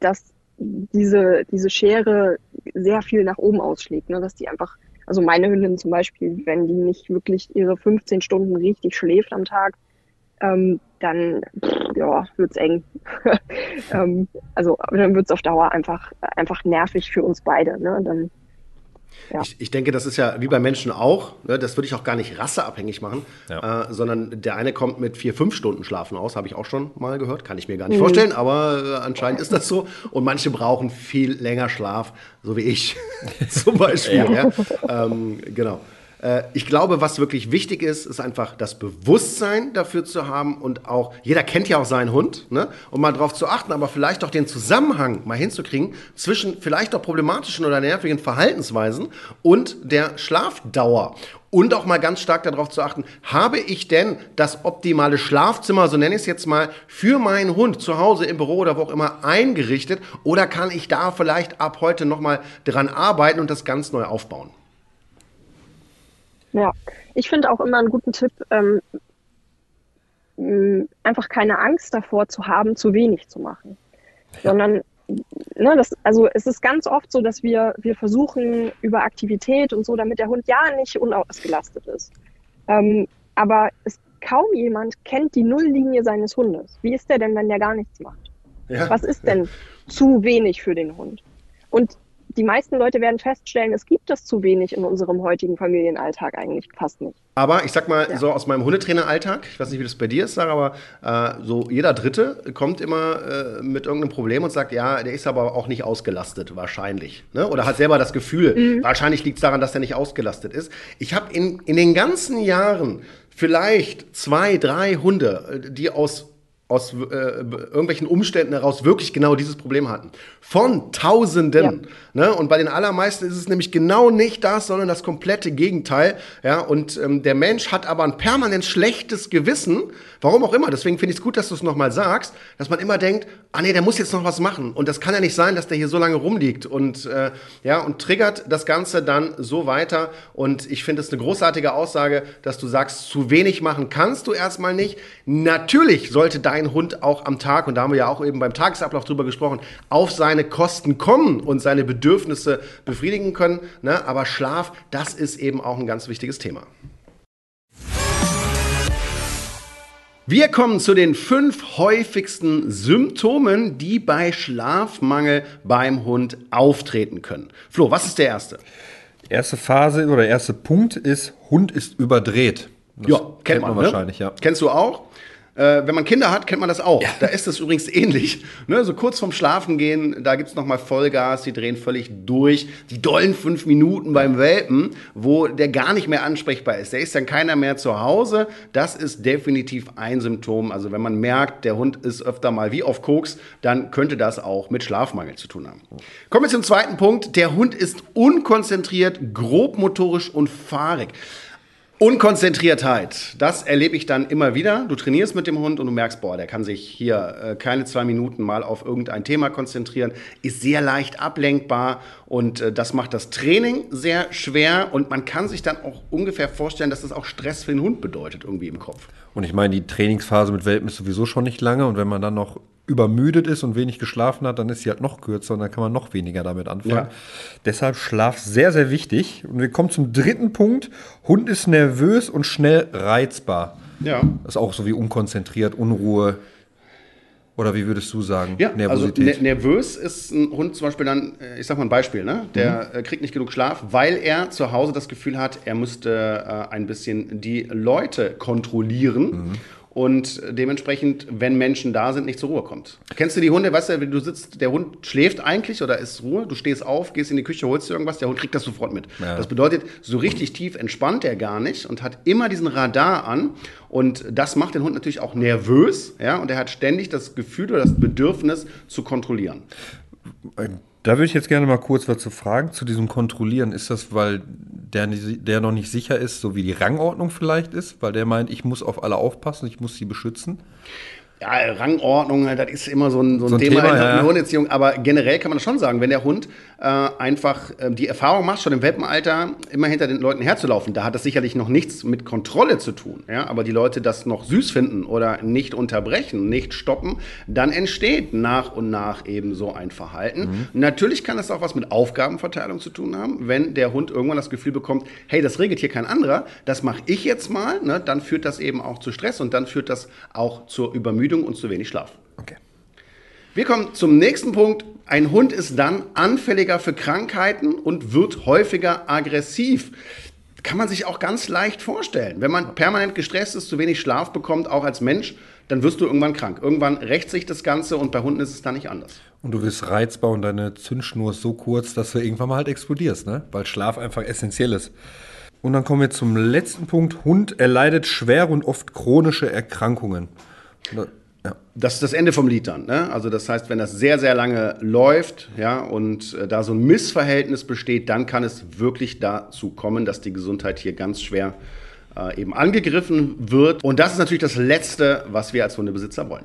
dass diese, diese Schere sehr viel nach oben ausschlägt, ne? dass die einfach also meine Hündin zum Beispiel, wenn die nicht wirklich ihre 15 Stunden richtig schläft am Tag, ähm, dann pff, ja, wird's eng. ähm, also dann wird's auf Dauer einfach, einfach nervig für uns beide. Ne? Dann ja. Ich, ich, denke, das ist ja wie bei Menschen auch, ne, das würde ich auch gar nicht rasseabhängig machen, ja. äh, sondern der eine kommt mit vier, fünf Stunden Schlafen aus, habe ich auch schon mal gehört, kann ich mir gar nicht mhm. vorstellen, aber äh, anscheinend ist das so. Und manche brauchen viel länger Schlaf, so wie ich zum Beispiel. ja. Ähm, genau. Äh, ich glaube, was wirklich wichtig ist, ist einfach das Bewusstsein dafür zu haben und auch, jeder kennt ja auch seinen Hund, ne? um mal darauf zu achten, aber vielleicht auch den Zusammenhang mal hinzukriegen zwischen vielleicht auch problematischen oder nervigen Verhaltensweisen und der Schlafdauer. Und auch mal ganz stark darauf zu achten, habe ich denn das optimale Schlafzimmer, so nenne ich es jetzt mal, für meinen Hund zu Hause im Büro oder wo auch immer eingerichtet? Oder kann ich da vielleicht ab heute nochmal dran arbeiten und das ganz neu aufbauen? Ja, ich finde auch immer einen guten Tipp, ähm, einfach keine Angst davor zu haben, zu wenig zu machen. Ja. Sondern, ne, das, also es ist ganz oft so, dass wir, wir versuchen über Aktivität und so, damit der Hund ja nicht unausgelastet ist. Ähm, aber es, kaum jemand kennt die Nulllinie seines Hundes. Wie ist der denn, wenn der gar nichts macht? Ja. Was ist denn zu wenig für den Hund? Und die meisten Leute werden feststellen, es gibt das zu wenig in unserem heutigen Familienalltag eigentlich fast nicht. Aber ich sag mal, ja. so aus meinem Hundetraineralltag, ich weiß nicht, wie das bei dir ist, Sarah, aber äh, so jeder Dritte kommt immer äh, mit irgendeinem Problem und sagt, ja, der ist aber auch nicht ausgelastet, wahrscheinlich. Ne? Oder hat selber das Gefühl, mhm. wahrscheinlich liegt es daran, dass er nicht ausgelastet ist. Ich habe in, in den ganzen Jahren vielleicht zwei, drei Hunde, äh, die aus aus äh, irgendwelchen Umständen heraus wirklich genau dieses Problem hatten. Von Tausenden. Ja. Ne? Und bei den allermeisten ist es nämlich genau nicht das, sondern das komplette Gegenteil. Ja? Und ähm, der Mensch hat aber ein permanent schlechtes Gewissen, warum auch immer. Deswegen finde ich es gut, dass du es nochmal sagst, dass man immer denkt, ah nee, der muss jetzt noch was machen. Und das kann ja nicht sein, dass der hier so lange rumliegt. Und, äh, ja, und triggert das Ganze dann so weiter. Und ich finde es eine großartige Aussage, dass du sagst, zu wenig machen kannst du erstmal nicht. Natürlich sollte dein ein Hund auch am Tag, und da haben wir ja auch eben beim Tagesablauf drüber gesprochen, auf seine Kosten kommen und seine Bedürfnisse befriedigen können. Ne? Aber Schlaf, das ist eben auch ein ganz wichtiges Thema. Wir kommen zu den fünf häufigsten Symptomen, die bei Schlafmangel beim Hund auftreten können. Flo, was ist der erste? Erste Phase oder erste Punkt ist, Hund ist überdreht. Das ja, kennt, kennt man, man ne? wahrscheinlich, ja. Kennst du auch? Äh, wenn man Kinder hat, kennt man das auch. Ja. Da ist es übrigens ähnlich. Ne, so kurz vorm Schlafen gehen, da gibt es nochmal Vollgas, die drehen völlig durch. Die dollen fünf Minuten beim Welpen, wo der gar nicht mehr ansprechbar ist. Der ist dann keiner mehr zu Hause. Das ist definitiv ein Symptom. Also wenn man merkt, der Hund ist öfter mal wie auf Koks, dann könnte das auch mit Schlafmangel zu tun haben. Kommen wir zum zweiten Punkt. Der Hund ist unkonzentriert, grobmotorisch und fahrig. Unkonzentriertheit, das erlebe ich dann immer wieder. Du trainierst mit dem Hund und du merkst, boah, der kann sich hier äh, keine zwei Minuten mal auf irgendein Thema konzentrieren, ist sehr leicht ablenkbar und äh, das macht das Training sehr schwer und man kann sich dann auch ungefähr vorstellen, dass das auch Stress für den Hund bedeutet, irgendwie im Kopf. Und ich meine, die Trainingsphase mit Welpen ist sowieso schon nicht lange und wenn man dann noch übermüdet ist und wenig geschlafen hat, dann ist sie halt noch kürzer und dann kann man noch weniger damit anfangen. Ja. Deshalb Schlaf sehr, sehr wichtig. Und wir kommen zum dritten Punkt. Hund ist nervös und schnell reizbar. Ja. Das ist auch so wie unkonzentriert, Unruhe. Oder wie würdest du sagen? Ja, Nervosität. also ne nervös ist ein Hund zum Beispiel dann, äh, ich sag mal ein Beispiel, ne? der mhm. Äh, kriegt nicht genug Schlaf, weil er zu Hause das Gefühl hat, er müsste äh, ein bisschen die Leute kontrollieren. Mhm und dementsprechend, wenn Menschen da sind, nicht zur Ruhe kommt. Kennst du die Hunde, weißt du, du sitzt, der Hund schläft eigentlich oder ist Ruhe, du stehst auf, gehst in die Küche, holst dir irgendwas, der Hund kriegt das sofort mit. Ja. Das bedeutet, so richtig tief entspannt er gar nicht und hat immer diesen Radar an und das macht den Hund natürlich auch nervös, ja, und er hat ständig das Gefühl oder das Bedürfnis zu kontrollieren. Da würde ich jetzt gerne mal kurz was zu fragen zu diesem Kontrollieren. Ist das, weil der, der noch nicht sicher ist, so wie die Rangordnung vielleicht ist, weil der meint, ich muss auf alle aufpassen, ich muss sie beschützen? Ja, Rangordnung, das ist immer so ein, so ein, so ein Thema, Thema in der ja. Hunderziehung. Aber generell kann man das schon sagen, wenn der Hund äh, einfach äh, die Erfahrung macht, schon im Welpenalter immer hinter den Leuten herzulaufen, da hat das sicherlich noch nichts mit Kontrolle zu tun. Ja? Aber die Leute das noch süß finden oder nicht unterbrechen, nicht stoppen, dann entsteht nach und nach eben so ein Verhalten. Mhm. Natürlich kann das auch was mit Aufgabenverteilung zu tun haben, wenn der Hund irgendwann das Gefühl bekommt, hey, das regelt hier kein anderer, das mache ich jetzt mal, ne? dann führt das eben auch zu Stress und dann führt das auch zur Übermüdung Übermüdung und zu wenig Schlaf. Okay. Wir kommen zum nächsten Punkt. Ein Hund ist dann anfälliger für Krankheiten und wird häufiger aggressiv. Kann man sich auch ganz leicht vorstellen. Wenn man permanent gestresst ist, zu wenig Schlaf bekommt, auch als Mensch, dann wirst du irgendwann krank. Irgendwann rächt sich das Ganze und bei Hunden ist es dann nicht anders. Und du wirst reizbar und deine Zündschnur ist so kurz, dass du irgendwann mal halt explodierst, ne? weil Schlaf einfach essentiell ist. Und dann kommen wir zum letzten Punkt. Hund erleidet schwere und oft chronische Erkrankungen. Ja. Das ist das Ende vom Lied dann. Ne? Also das heißt, wenn das sehr, sehr lange läuft ja, und äh, da so ein Missverhältnis besteht, dann kann es wirklich dazu kommen, dass die Gesundheit hier ganz schwer äh, eben angegriffen wird. Und das ist natürlich das Letzte, was wir als Hundebesitzer wollen.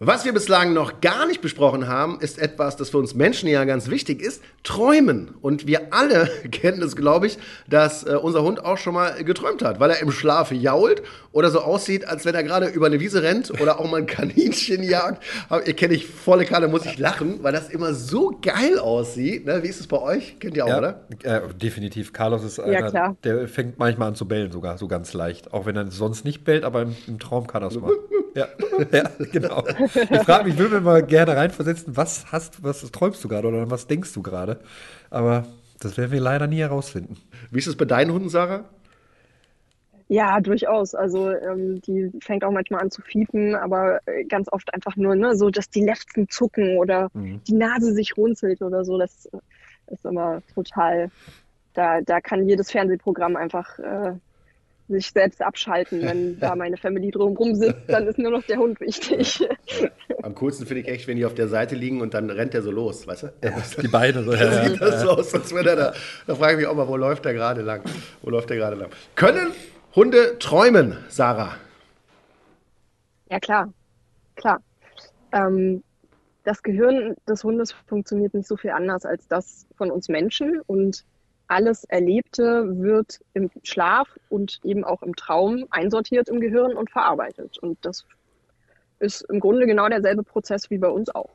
Was wir bislang noch gar nicht besprochen haben, ist etwas, das für uns Menschen ja ganz wichtig ist, Träumen. Und wir alle kennen es, glaube ich, dass äh, unser Hund auch schon mal geträumt hat, weil er im Schlaf jault oder so aussieht, als wenn er gerade über eine Wiese rennt oder auch mal ein Kaninchen jagt. Aber ihr kennt ich volle Kanne, muss ich lachen, weil das immer so geil aussieht. Ne? Wie ist es bei euch? Kennt ihr auch, ja, oder? Äh, definitiv. Carlos ist einer, ja, der fängt manchmal an zu bellen, sogar so ganz leicht. Auch wenn er sonst nicht bellt, aber im, im Traum kann er es mal. Ja. ja, genau. Ich frage mich, ich würde mir mal gerne reinversetzen, was hast, was träumst du gerade oder was denkst du gerade? Aber das werden wir leider nie herausfinden. Wie ist es bei deinen Hunden, Sarah? Ja, durchaus. Also ähm, die fängt auch manchmal an zu fiepen, aber äh, ganz oft einfach nur, ne, so dass die Lefzen zucken oder mhm. die Nase sich runzelt oder so. Das äh, ist immer total. Da, da kann jedes Fernsehprogramm einfach äh, sich selbst abschalten. Wenn da meine Family drumherum sitzt, dann ist nur noch der Hund wichtig. Am coolsten finde ich echt, wenn die auf der Seite liegen und dann rennt der so los, weißt du? Ja, die Beine so. Ja, sieht das so aus, als wenn er da. Da frage ich mich auch mal, wo läuft der gerade lang? Wo läuft der gerade lang? Können Hunde träumen, Sarah? Ja, klar. Klar. Ähm, das Gehirn des Hundes funktioniert nicht so viel anders als das von uns Menschen und alles Erlebte wird im Schlaf und eben auch im Traum einsortiert im Gehirn und verarbeitet. Und das ist im Grunde genau derselbe Prozess wie bei uns auch.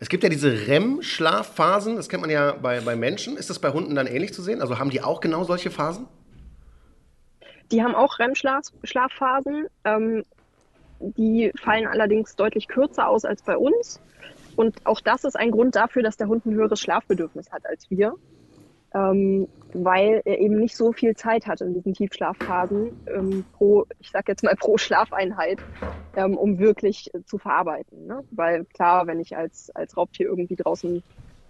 Es gibt ja diese REM-Schlafphasen, das kennt man ja bei, bei Menschen. Ist das bei Hunden dann ähnlich zu sehen? Also haben die auch genau solche Phasen? Die haben auch REM-Schlafphasen. Ähm, die fallen allerdings deutlich kürzer aus als bei uns. Und auch das ist ein Grund dafür, dass der Hund ein höheres Schlafbedürfnis hat als wir. Ähm, weil er eben nicht so viel Zeit hat in diesen Tiefschlafphasen ähm, pro, ich sag jetzt mal pro Schlafeinheit, ähm, um wirklich äh, zu verarbeiten. Ne? Weil klar, wenn ich als, als Raubtier irgendwie draußen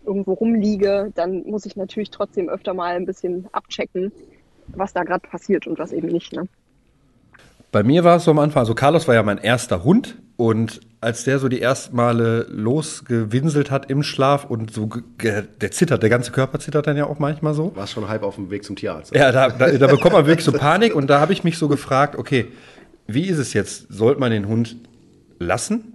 irgendwo rumliege, dann muss ich natürlich trotzdem öfter mal ein bisschen abchecken, was da gerade passiert und was eben nicht. Ne? Bei mir war es so am Anfang, also Carlos war ja mein erster Hund und als der so die ersten Male losgewinselt hat im Schlaf und so, der zittert, der ganze Körper zittert dann ja auch manchmal so. War schon halb auf dem Weg zum Tierarzt. Ja, da, da, da bekommt man wirklich so Panik und da habe ich mich so gefragt, okay, wie ist es jetzt? Sollte man den Hund lassen?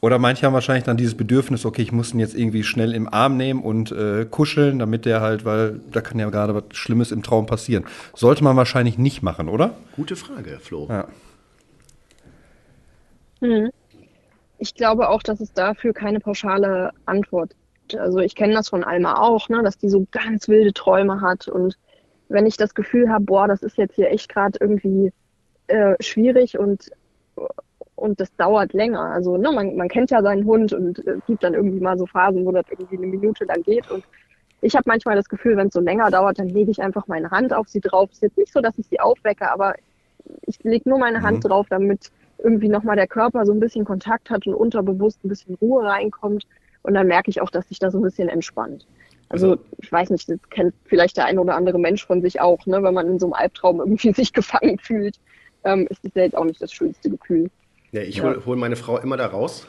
Oder manche haben wahrscheinlich dann dieses Bedürfnis, okay, ich muss ihn jetzt irgendwie schnell im Arm nehmen und äh, kuscheln, damit der halt, weil da kann ja gerade was Schlimmes im Traum passieren. Sollte man wahrscheinlich nicht machen, oder? Gute Frage, Flo. Ja. Hm. Ich glaube auch, dass es dafür keine pauschale Antwort gibt. Also ich kenne das von Alma auch, ne, dass die so ganz wilde Träume hat. Und wenn ich das Gefühl habe, boah, das ist jetzt hier echt gerade irgendwie äh, schwierig und, und das dauert länger. Also ne, man, man kennt ja seinen Hund und äh, gibt dann irgendwie mal so Phasen, wo das irgendwie eine Minute lang geht. Und ich habe manchmal das Gefühl, wenn es so länger dauert, dann lege ich einfach meine Hand auf sie drauf. Es ist jetzt nicht so, dass ich sie aufwecke, aber ich lege nur meine Hand mhm. drauf, damit irgendwie nochmal der Körper so ein bisschen Kontakt hat und unterbewusst ein bisschen Ruhe reinkommt. Und dann merke ich auch, dass sich da so ein bisschen entspannt. Also, ich weiß nicht, das kennt vielleicht der ein oder andere Mensch von sich auch, ne? wenn man in so einem Albtraum irgendwie sich gefangen fühlt, ähm, ist das ja jetzt auch nicht das schönste Gefühl. Ja, ich hole hol meine Frau immer da raus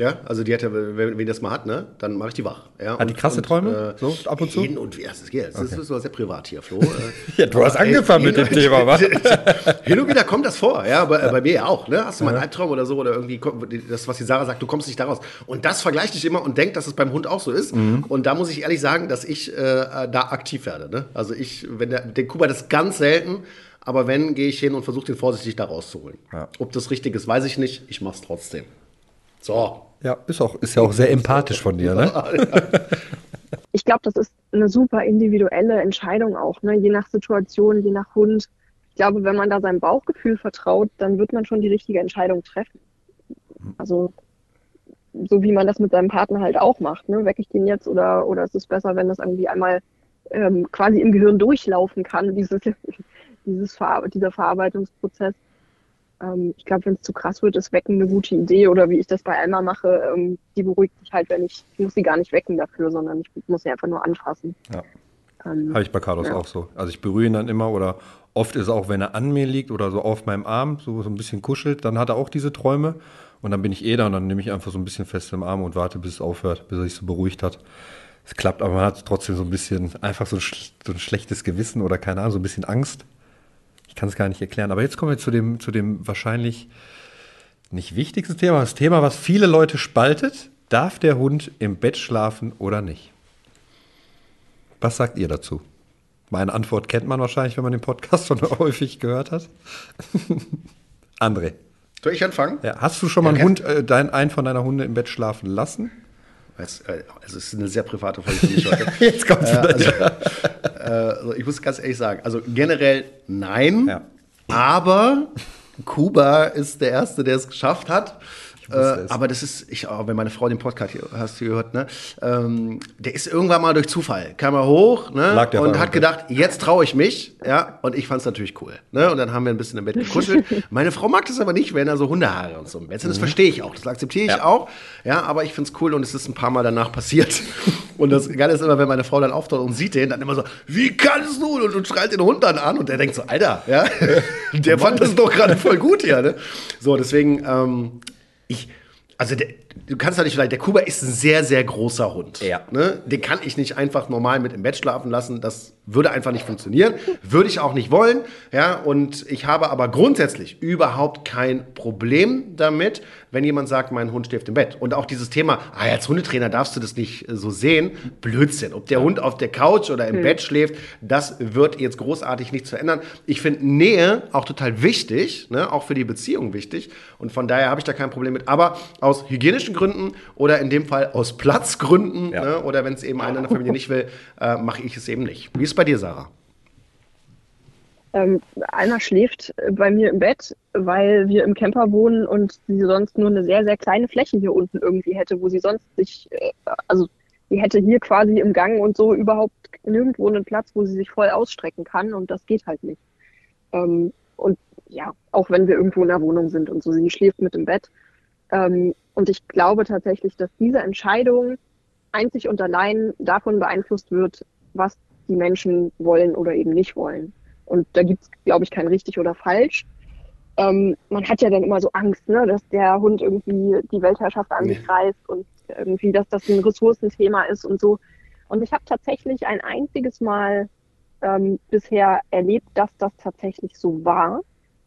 ja, also die hat ja, wenn, wenn das mal hat, ne, dann mache ich die wach. Ja, hat und, die krasse Träume? Und, äh, so ab und zu? Jeden und wie, das, ist, das okay. ist so sehr privat hier, Flo. ja, du hast angefangen mit dem Thema, was? hin und wieder kommt das vor, ja, bei, ja. bei mir ja auch. Ne? Hast du mal einen Albtraum oder so oder irgendwie das, was die Sarah sagt, du kommst nicht daraus. Und das vergleicht dich immer und denkt, dass es beim Hund auch so ist. Mhm. Und da muss ich ehrlich sagen, dass ich äh, da aktiv werde. Ne? Also ich, wenn der, der Kuba das ganz selten, aber wenn, gehe ich hin und versuche den vorsichtig da rauszuholen. Ja. Ob das richtig ist, weiß ich nicht. Ich mache es trotzdem. So. Ja, ist, auch, ist ja auch sehr empathisch von dir, ne? Ich glaube, das ist eine super individuelle Entscheidung auch, ne? je nach Situation, je nach Hund. Ich glaube, wenn man da seinem Bauchgefühl vertraut, dann wird man schon die richtige Entscheidung treffen. Also so wie man das mit seinem Partner halt auch macht. Ne? Wecke ich den jetzt oder, oder ist es besser, wenn das irgendwie einmal ähm, quasi im Gehirn durchlaufen kann, dieses, dieses Ver dieser Verarbeitungsprozess ähm, ich glaube, wenn es zu krass wird, ist Wecken eine gute Idee. Oder wie ich das bei Alma mache, ähm, die beruhigt sich halt, wenn ich, ich muss sie gar nicht wecken dafür, sondern ich muss sie einfach nur anfassen. Ja. Ähm, Habe ich bei Carlos ja. auch so. Also ich berühre ihn dann immer oder oft ist er auch, wenn er an mir liegt oder so auf meinem Arm, so, so ein bisschen kuschelt, dann hat er auch diese Träume. Und dann bin ich eh da und dann nehme ich einfach so ein bisschen fest im Arm und warte, bis es aufhört, bis er sich so beruhigt hat. Es klappt, aber man hat trotzdem so ein bisschen einfach so, so ein schlechtes Gewissen oder keine Ahnung, so ein bisschen Angst. Ich kann es gar nicht erklären. Aber jetzt kommen wir zu dem, zu dem wahrscheinlich nicht wichtigsten Thema, das Thema, was viele Leute spaltet. Darf der Hund im Bett schlafen oder nicht? Was sagt ihr dazu? Meine Antwort kennt man wahrscheinlich, wenn man den Podcast schon häufig gehört hat. André. Soll ich anfangen? Ja, hast du schon mal ja, einen Hund, äh, dein, einen von deiner Hunde im Bett schlafen lassen? Es, äh, also es ist eine sehr private Folge für mich heute. Jetzt kommt äh, also, äh, Ich muss ganz ehrlich sagen, also generell nein, ja. aber Kuba ist der Erste, der es geschafft hat. Äh, aber das ist, ich, auch wenn meine Frau den Podcast hier, hast du gehört, ne? Ähm, der ist irgendwann mal durch Zufall, kam er hoch ne? und hat gedacht, jetzt traue ich mich. Ja, und ich fand es natürlich cool. Ne? Und dann haben wir ein bisschen im Bett gekuschelt. meine Frau mag das aber nicht, wenn er so Hundehaare und so im Bett sind. Das mhm. verstehe ich auch, das akzeptiere ich ja. auch. Ja, aber ich finde es cool und es ist ein paar Mal danach passiert. Und das Geile ist immer, wenn meine Frau dann auftaucht und sieht den, dann immer so, wie kannst du? Und, und schreit den Hund dann an und der denkt so, Alter, ja, der fand das doch gerade voll gut hier. Ne? So, deswegen, ähm, ich, also der, du kannst ja nicht vielleicht, der Kuba ist ein sehr, sehr großer Hund. Ja. Ne? Den kann ich nicht einfach normal mit im Bett schlafen lassen. Das würde einfach nicht funktionieren. Würde ich auch nicht wollen. Ja, und ich habe aber grundsätzlich überhaupt kein Problem damit, wenn jemand sagt, mein Hund schläft im Bett. Und auch dieses Thema, ah, als Hundetrainer darfst du das nicht äh, so sehen. Blödsinn. Ob der Hund auf der Couch oder im mhm. Bett schläft, das wird jetzt großartig nichts verändern. Ich finde Nähe auch total wichtig, ne? auch für die Beziehung wichtig. Und von daher habe ich da kein Problem mit. Aber aus hygienischen Gründen oder in dem Fall aus Platzgründen ja. ne? oder wenn es eben einer in der Familie nicht will, äh, mache ich es eben nicht. Wie ist es bei dir, Sarah? Ähm, Alma schläft bei mir im Bett, weil wir im Camper wohnen und sie sonst nur eine sehr, sehr kleine Fläche hier unten irgendwie hätte, wo sie sonst sich, äh, also die hätte hier quasi im Gang und so überhaupt nirgendwo einen Platz, wo sie sich voll ausstrecken kann und das geht halt nicht. Ähm, und ja, auch wenn wir irgendwo in der Wohnung sind und so, sie schläft mit im Bett. Ähm, und ich glaube tatsächlich, dass diese Entscheidung einzig und allein davon beeinflusst wird, was die Menschen wollen oder eben nicht wollen. Und da gibt es, glaube ich, kein richtig oder falsch. Ähm, man hat ja dann immer so Angst, ne, dass der Hund irgendwie die Weltherrschaft an sich reißt und irgendwie, dass das ein Ressourcenthema ist und so. Und ich habe tatsächlich ein einziges Mal ähm, bisher erlebt, dass das tatsächlich so war,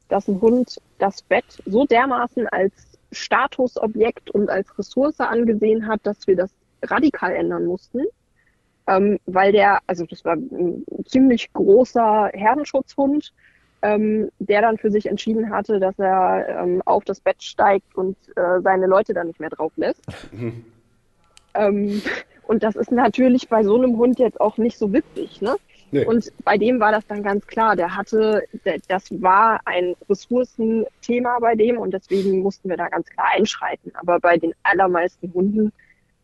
dass ein Hund das Bett so dermaßen als Statusobjekt und als Ressource angesehen hat, dass wir das radikal ändern mussten ähm, weil der, also das war ein ziemlich großer Herdenschutzhund, ähm, der dann für sich entschieden hatte, dass er ähm, auf das Bett steigt und äh, seine Leute dann nicht mehr drauf lässt. Mhm. Ähm, und das ist natürlich bei so einem Hund jetzt auch nicht so witzig, ne? Nee. Und bei dem war das dann ganz klar. Der hatte, das war ein Ressourcenthema bei dem und deswegen mussten wir da ganz klar einschreiten. Aber bei den allermeisten Hunden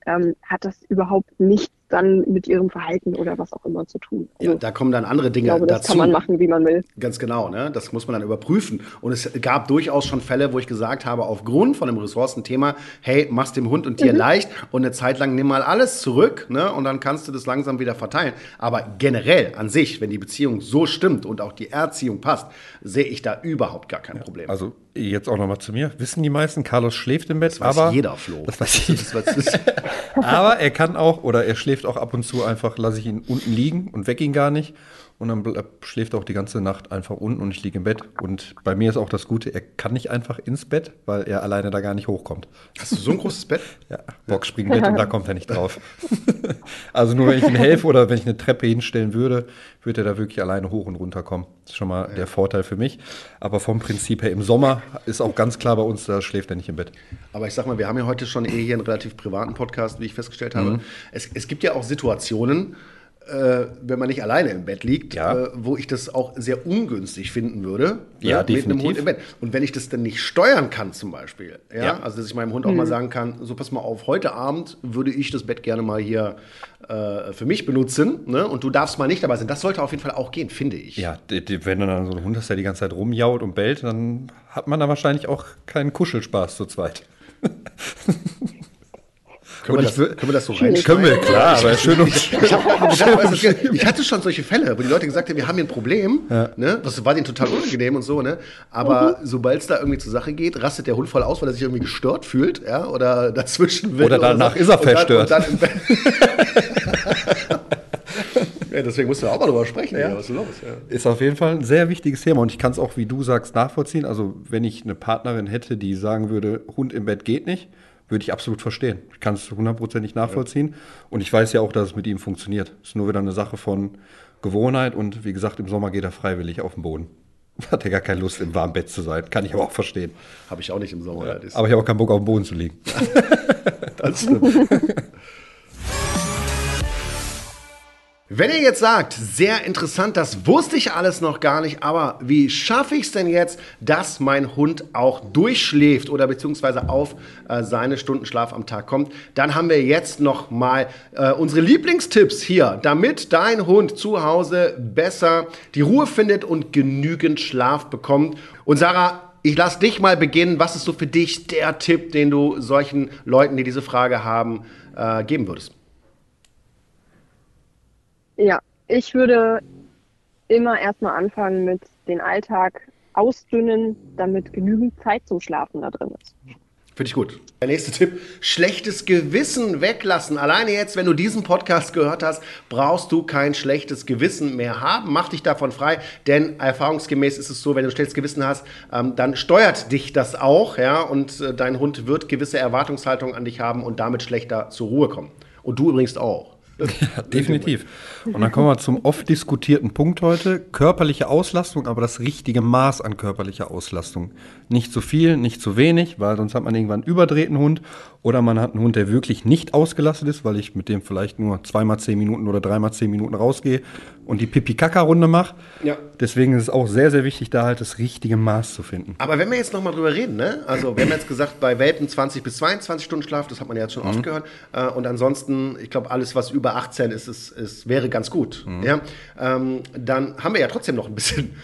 ähm, hat das überhaupt nichts dann mit ihrem Verhalten oder was auch immer zu tun. Also, ja, da kommen dann andere Dinge ich glaube, das dazu. kann man machen, wie man will. Ganz genau, ne? das muss man dann überprüfen. Und es gab durchaus schon Fälle, wo ich gesagt habe, aufgrund von dem Ressourcenthema, hey, mach's dem Hund und dir mhm. leicht und eine Zeit lang nimm mal alles zurück ne? und dann kannst du das langsam wieder verteilen. Aber generell an sich, wenn die Beziehung so stimmt und auch die Erziehung passt, sehe ich da überhaupt gar kein ja, Problem. Also jetzt auch nochmal zu mir. Wissen die meisten, Carlos schläft im Bett. Das weiß aber, jeder, Flo. Das weiß jeder. Das weiß, aber er kann auch, oder er schläft auch ab und zu einfach, lasse ich ihn unten liegen und weck ihn gar nicht. Und dann schläft er auch die ganze Nacht einfach unten und ich liege im Bett. Und bei mir ist auch das Gute, er kann nicht einfach ins Bett, weil er alleine da gar nicht hochkommt. Hast du so ein großes Bett? ja, Boxspringbett und da kommt er nicht drauf. also nur wenn ich ihm helfe oder wenn ich eine Treppe hinstellen würde, würde er da wirklich alleine hoch und runter kommen. Das ist schon mal ja. der Vorteil für mich. Aber vom Prinzip her im Sommer ist auch ganz klar bei uns, da schläft er nicht im Bett. Aber ich sag mal, wir haben ja heute schon eh hier einen relativ privaten Podcast, wie ich festgestellt habe. Mhm. Es, es gibt ja auch Situationen, äh, wenn man nicht alleine im Bett liegt, ja. äh, wo ich das auch sehr ungünstig finden würde. Ja, äh, definitiv. Mit einem Hund im Bett. Und wenn ich das dann nicht steuern kann, zum Beispiel, ja, ja. also dass ich meinem Hund auch mal mhm. sagen kann, so pass mal auf, heute Abend würde ich das Bett gerne mal hier äh, für mich benutzen, ne? Und du darfst mal nicht dabei sein. Das sollte auf jeden Fall auch gehen, finde ich. Ja, die, die, wenn du dann so einen Hund hast, der die ganze Zeit rumjault und bellt, dann hat man da wahrscheinlich auch keinen Kuschelspaß zu zweit. Können, wir das, können wir das so reinschreiben? Können wir, klar, aber schön und ich, gedacht, ich hatte schon solche Fälle, wo die Leute gesagt haben, wir haben hier ein Problem, ja. ne? das war denen total unangenehm und so, ne? aber mhm. sobald es da irgendwie zur Sache geht, rastet der Hund voll aus, weil er sich irgendwie gestört fühlt ja? oder dazwischen will. Oder danach oder so. ist er verstört. Ja, deswegen musst du auch mal drüber sprechen. Ja. Was ist los? Ja. Ist auf jeden Fall ein sehr wichtiges Thema und ich kann es auch, wie du sagst, nachvollziehen. Also wenn ich eine Partnerin hätte, die sagen würde, Hund im Bett geht nicht, würde ich absolut verstehen. Ich kann es hundertprozentig nachvollziehen. Ja. Und ich weiß ja auch, dass es mit ihm funktioniert. Es ist nur wieder eine Sache von Gewohnheit. Und wie gesagt, im Sommer geht er freiwillig auf den Boden. Hat er gar keine Lust, im warmen Bett zu sein. Kann ich aber auch verstehen. Habe ich auch nicht im Sommer. Ja. Aber ich habe auch keinen Bock, auf dem Boden zu liegen. das stimmt. Wenn ihr jetzt sagt, sehr interessant, das wusste ich alles noch gar nicht, aber wie schaffe ich es denn jetzt, dass mein Hund auch durchschläft oder beziehungsweise auf äh, seine Stunden Schlaf am Tag kommt, dann haben wir jetzt noch mal äh, unsere Lieblingstipps hier, damit dein Hund zu Hause besser die Ruhe findet und genügend Schlaf bekommt. Und Sarah, ich lasse dich mal beginnen. Was ist so für dich der Tipp, den du solchen Leuten, die diese Frage haben, äh, geben würdest? Ja, ich würde immer erstmal anfangen mit den Alltag ausdünnen, damit genügend Zeit zum Schlafen da drin ist. Finde ich gut. Der nächste Tipp: schlechtes Gewissen weglassen. Alleine jetzt, wenn du diesen Podcast gehört hast, brauchst du kein schlechtes Gewissen mehr haben. Mach dich davon frei, denn erfahrungsgemäß ist es so, wenn du ein schlechtes Gewissen hast, ähm, dann steuert dich das auch, ja, und äh, dein Hund wird gewisse Erwartungshaltungen an dich haben und damit schlechter zur Ruhe kommen. Und du übrigens auch. Ja, definitiv. Und dann kommen wir zum oft diskutierten Punkt heute. Körperliche Auslastung, aber das richtige Maß an körperlicher Auslastung. Nicht zu viel, nicht zu wenig, weil sonst hat man irgendwann überdrehten Hund. Oder man hat einen Hund, der wirklich nicht ausgelastet ist, weil ich mit dem vielleicht nur zweimal zehn Minuten oder dreimal zehn Minuten rausgehe und die Pipi-Kaka-Runde mache. Ja. Deswegen ist es auch sehr, sehr wichtig, da halt das richtige Maß zu finden. Aber wenn wir jetzt nochmal drüber reden, ne? also wir haben jetzt gesagt, bei Welpen 20 bis 22 Stunden Schlaf, das hat man ja jetzt schon oft gehört. Äh, und ansonsten, ich glaube, alles, was über 18 ist, ist, ist wäre ganz gut. Ja? Ähm, dann haben wir ja trotzdem noch ein bisschen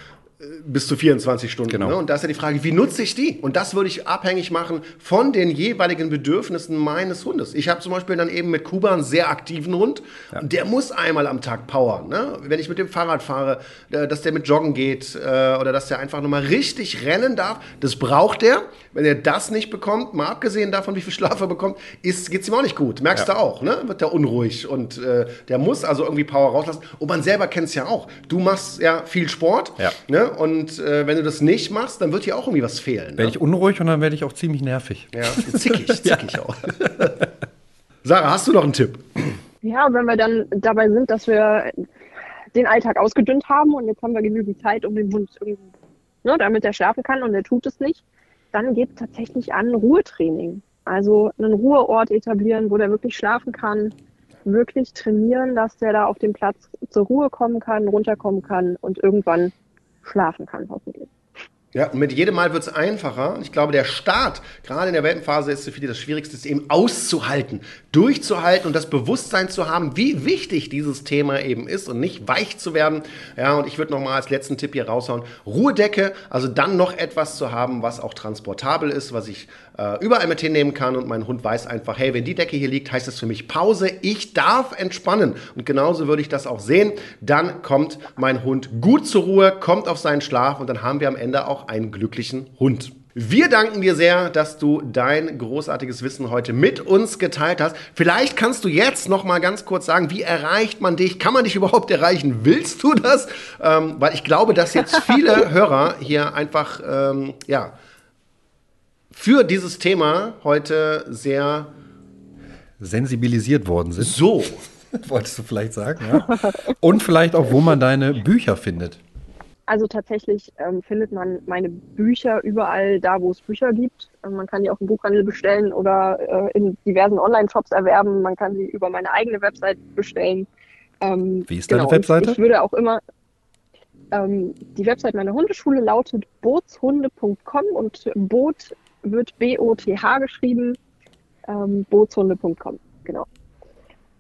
bis zu 24 Stunden. Genau. Ne? Und da ist ja die Frage, wie nutze ich die? Und das würde ich abhängig machen von den jeweiligen Bedürfnissen meines Hundes. Ich habe zum Beispiel dann eben mit Kuba einen sehr aktiven Hund. Und der muss einmal am Tag powern. Ne? Wenn ich mit dem Fahrrad fahre, äh, dass der mit Joggen geht äh, oder dass der einfach nochmal richtig rennen darf, das braucht der. Wenn er das nicht bekommt, mal abgesehen davon, wie viel Schlaf er bekommt, geht es ihm auch nicht gut. Merkst du auch, ne? Wird der unruhig und äh, der muss also irgendwie Power rauslassen. Und man selber kennt es ja auch. Du machst ja viel Sport. Ja. Ne? Und äh, wenn du das nicht machst, dann wird dir auch irgendwie was fehlen. Werde Ne? ich unruhig und dann werde ich auch ziemlich nervig. Ja, zickig, zickig auch. Sarah, hast du noch einen Tipp? Ja, wenn wir dann dabei sind, dass wir den Alltag ausgedünnt haben und jetzt haben wir genügend Zeit, um den Hund irgendwie, ne, damit er schlafen kann und er tut es nicht, dann geht es tatsächlich an Ruhetraining. Also einen Ruheort etablieren, wo der wirklich schlafen kann, wirklich trainieren, dass der da auf dem Platz zur Ruhe kommen kann, runterkommen kann und irgendwann schlafen kann, hoffentlich. Ja, und mit jedem Mal wird es einfacher. Ich glaube, der Start, gerade in der Welpenphase, ist für viele das Schwierigste, ist eben auszuhalten, durchzuhalten und das Bewusstsein zu haben, wie wichtig dieses Thema eben ist und nicht weich zu werden. Ja, und ich würde nochmal als letzten Tipp hier raushauen, Ruhedecke, also dann noch etwas zu haben, was auch transportabel ist, was ich äh, überall mit hinnehmen kann und mein Hund weiß einfach, hey, wenn die Decke hier liegt, heißt das für mich Pause, ich darf entspannen. Und genauso würde ich das auch sehen. Dann kommt mein Hund gut zur Ruhe, kommt auf seinen Schlaf und dann haben wir am Ende auch einen glücklichen Hund. Wir danken dir sehr, dass du dein großartiges Wissen heute mit uns geteilt hast. Vielleicht kannst du jetzt noch mal ganz kurz sagen, wie erreicht man dich? Kann man dich überhaupt erreichen? Willst du das? Ähm, weil ich glaube, dass jetzt viele Hörer hier einfach ähm, ja für dieses Thema heute sehr Sensibilisiert worden sind, so wolltest du vielleicht sagen, ja? Und vielleicht auch, wo man deine Bücher findet. Also tatsächlich ähm, findet man meine Bücher überall da, wo es Bücher gibt. Ähm, man kann die auch im Buchhandel bestellen oder äh, in diversen Online-Shops erwerben. Man kann sie über meine eigene Website bestellen. Ähm, Wie ist deine und Webseite? Ich würde auch immer, ähm, die Website meiner Hundeschule lautet bootshunde.com und Boot wird B-O-T-H geschrieben, ähm, bootshunde.com, genau.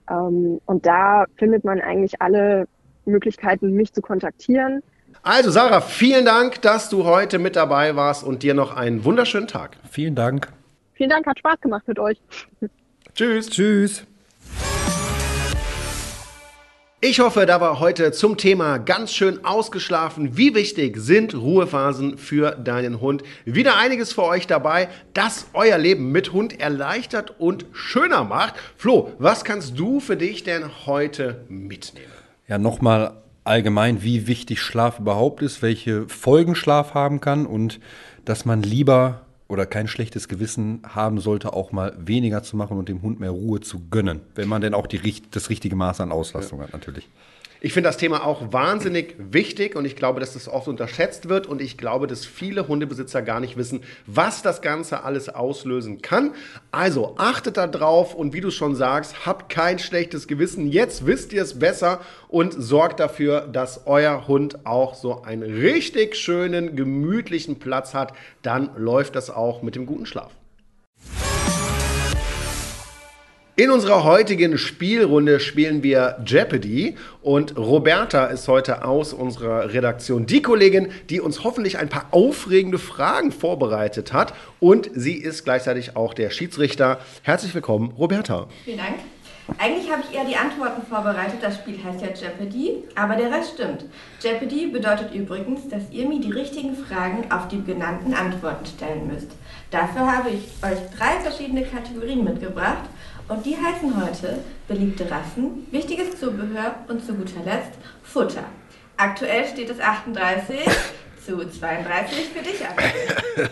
Ähm, und da findet man eigentlich alle Möglichkeiten, mich zu kontaktieren. Also Sarah, vielen Dank, dass du heute mit dabei warst und dir noch einen wunderschönen Tag. Vielen Dank. Vielen Dank, hat Spaß gemacht mit euch. Tschüss. Tschüss. Ich hoffe, da war heute zum Thema ganz schön ausgeschlafen. Wie wichtig sind Ruhephasen für deinen Hund? Wieder einiges für euch dabei, das euer Leben mit Hund erleichtert und schöner macht. Flo, was kannst du für dich denn heute mitnehmen? Ja, nochmal allgemein, wie wichtig Schlaf überhaupt ist, welche Folgen Schlaf haben kann und dass man lieber oder kein schlechtes Gewissen haben sollte, auch mal weniger zu machen und dem Hund mehr Ruhe zu gönnen, wenn man denn auch die, das richtige Maß an Auslastung hat, natürlich. Ich finde das Thema auch wahnsinnig wichtig und ich glaube, dass das oft unterschätzt wird und ich glaube, dass viele Hundebesitzer gar nicht wissen, was das Ganze alles auslösen kann. Also achtet da drauf und wie du schon sagst, habt kein schlechtes Gewissen. Jetzt wisst ihr es besser und sorgt dafür, dass euer Hund auch so einen richtig schönen, gemütlichen Platz hat. Dann läuft das auch mit dem guten Schlaf. In unserer heutigen Spielrunde spielen wir Jeopardy und Roberta ist heute aus unserer Redaktion die Kollegin, die uns hoffentlich ein paar aufregende Fragen vorbereitet hat und sie ist gleichzeitig auch der Schiedsrichter. Herzlich willkommen, Roberta. Vielen Dank. Eigentlich habe ich eher die Antworten vorbereitet. Das Spiel heißt ja Jeopardy, aber der Rest stimmt. Jeopardy bedeutet übrigens, dass ihr mir die richtigen Fragen auf die genannten Antworten stellen müsst. Dafür habe ich euch drei verschiedene Kategorien mitgebracht und die heißen heute beliebte Rassen, wichtiges Zubehör und zu guter Letzt Futter. Aktuell steht es 38 zu 32 für dich, Axel.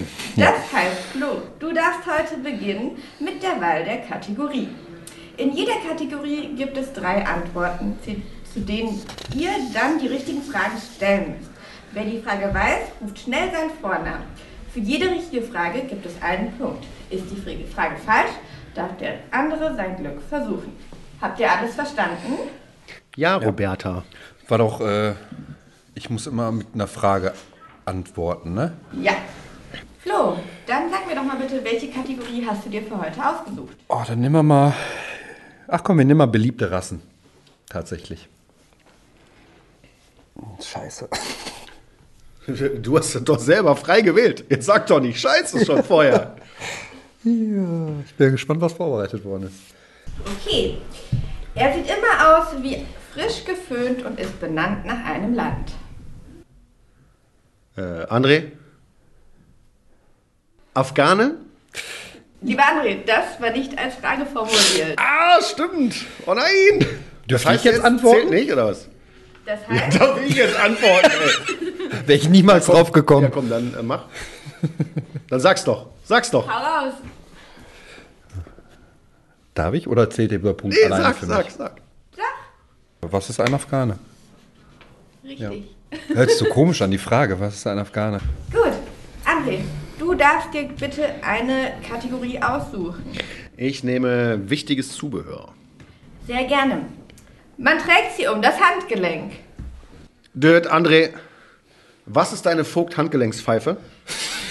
Das heißt, Flo, du darfst heute beginnen mit der Wahl der Kategorie. In jeder Kategorie gibt es drei Antworten, zu- denen ihr dann die richtigen Fragen stellen müsst. Wer die Frage weiß, ruft schnell seinen Vornamen. Für jede richtige Frage gibt es einen Punkt. Ist die Frage falsch, darf der andere sein Glück versuchen. Habt ihr alles verstanden? Ja, Roberta. War doch, äh, ich muss immer mit einer Frage antworten, ne? Ja. Flo, dann sag mir doch mal bitte, welche Kategorie hast du dir für heute ausgesucht? Oh, dann nehmen wir mal. Ach komm, wir nehmen mal beliebte Rassen. Tatsächlich. Scheiße. Du hast das doch selber frei gewählt. Jetzt sag doch nicht Scheiße schon vorher. Ja, ich bin gespannt, was vorbereitet worden ist. Okay. Er sieht immer aus wie frisch geföhnt und ist benannt nach einem Land. Äh, André? Afghane? Lieber André, das war nicht als Frage formuliert. Ah, stimmt. Oh nein. Dürfte ich jetzt antworten? Zählt nicht, oder was? Das Ja, heißt, darf ich jetzt antworten, ey. Wäre ich niemals drauf Ja, gekommen. komm, dann äh, mach. Dann sag's doch. Sag's doch. hau raus. Darf ich oder zählt der Überpunkt Nee, alleine sag, für sag, mich? sag. Sag. Was ist ein Afghane? Richtig. Hört sich so komisch an, die Frage. Was ist ein Afghane? Gut. André, du darfst dir bitte eine Kategorie aussuchen. Ich nehme wichtiges Zubehör. Sehr gerne. Man trägt sie um das Handgelenk. Död, André, was ist deine Vogt-Handgelenkspfeife?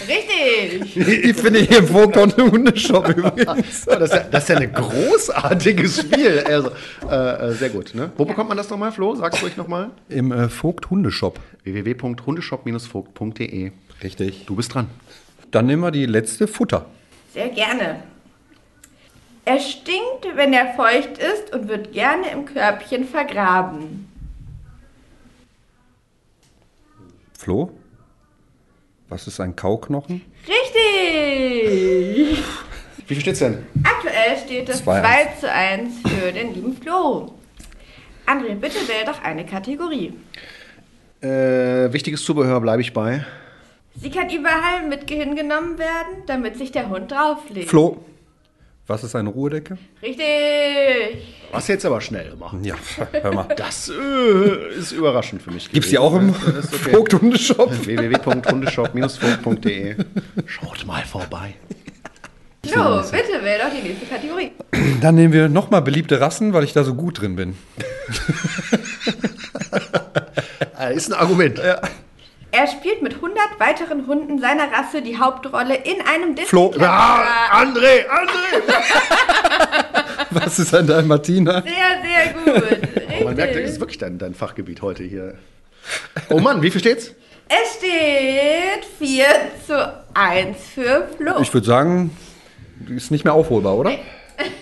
Richtig. Die finde ich im Vogt und im Hundeshop übrigens. Das, ist ja, das ist ja ein großartiges Spiel. Also, äh, äh, sehr gut. Ne? Wo bekommt man das nochmal, Flo? Sag's ruhig nochmal. Im äh, Vogt Hundeshop. www.hundeshop-vogt.de. Richtig. Du bist dran. Dann nehmen wir die letzte Futter. Sehr gerne. Er stinkt, wenn er feucht ist und wird gerne im Körbchen vergraben. Flo? Was ist ein Kauknochen? Richtig. Wie viel steht's denn? Aktuell steht es 2-1. 2 zu 1 für den lieben Flo. André, bitte wähl doch eine Kategorie. Äh, wichtiges Zubehör bleibe ich bei. Sie kann überall mit hingenommen werden, damit sich der Hund drauflegt. Flo? Was ist eine Ruhedecke? Richtig. Was jetzt aber schnell machen. Ja, hör mal. Das äh, ist überraschend für mich. Gibt's die auch im okay. Vogt Hundeshop? www.hundeshop-vogt.de Schaut mal vorbei. Flo, bitte wähl doch die nächste Kategorie. Dann nehmen wir nochmal beliebte Rassen, weil ich da so gut drin bin. Ist ein Argument. Er spielt mit 100 weiteren Hunden seiner Rasse die Hauptrolle in einem Flo. Disney. Ah, André, André! Was ist ein Dalmatiner? Sehr, sehr gut. Richtig. Man merkt, das ist wirklich dein, dein Fachgebiet heute hier. Oh Mann, wie viel steht's? Es steht 4 zu 1 für Flo. Ich würde sagen, ist nicht mehr aufholbar, oder?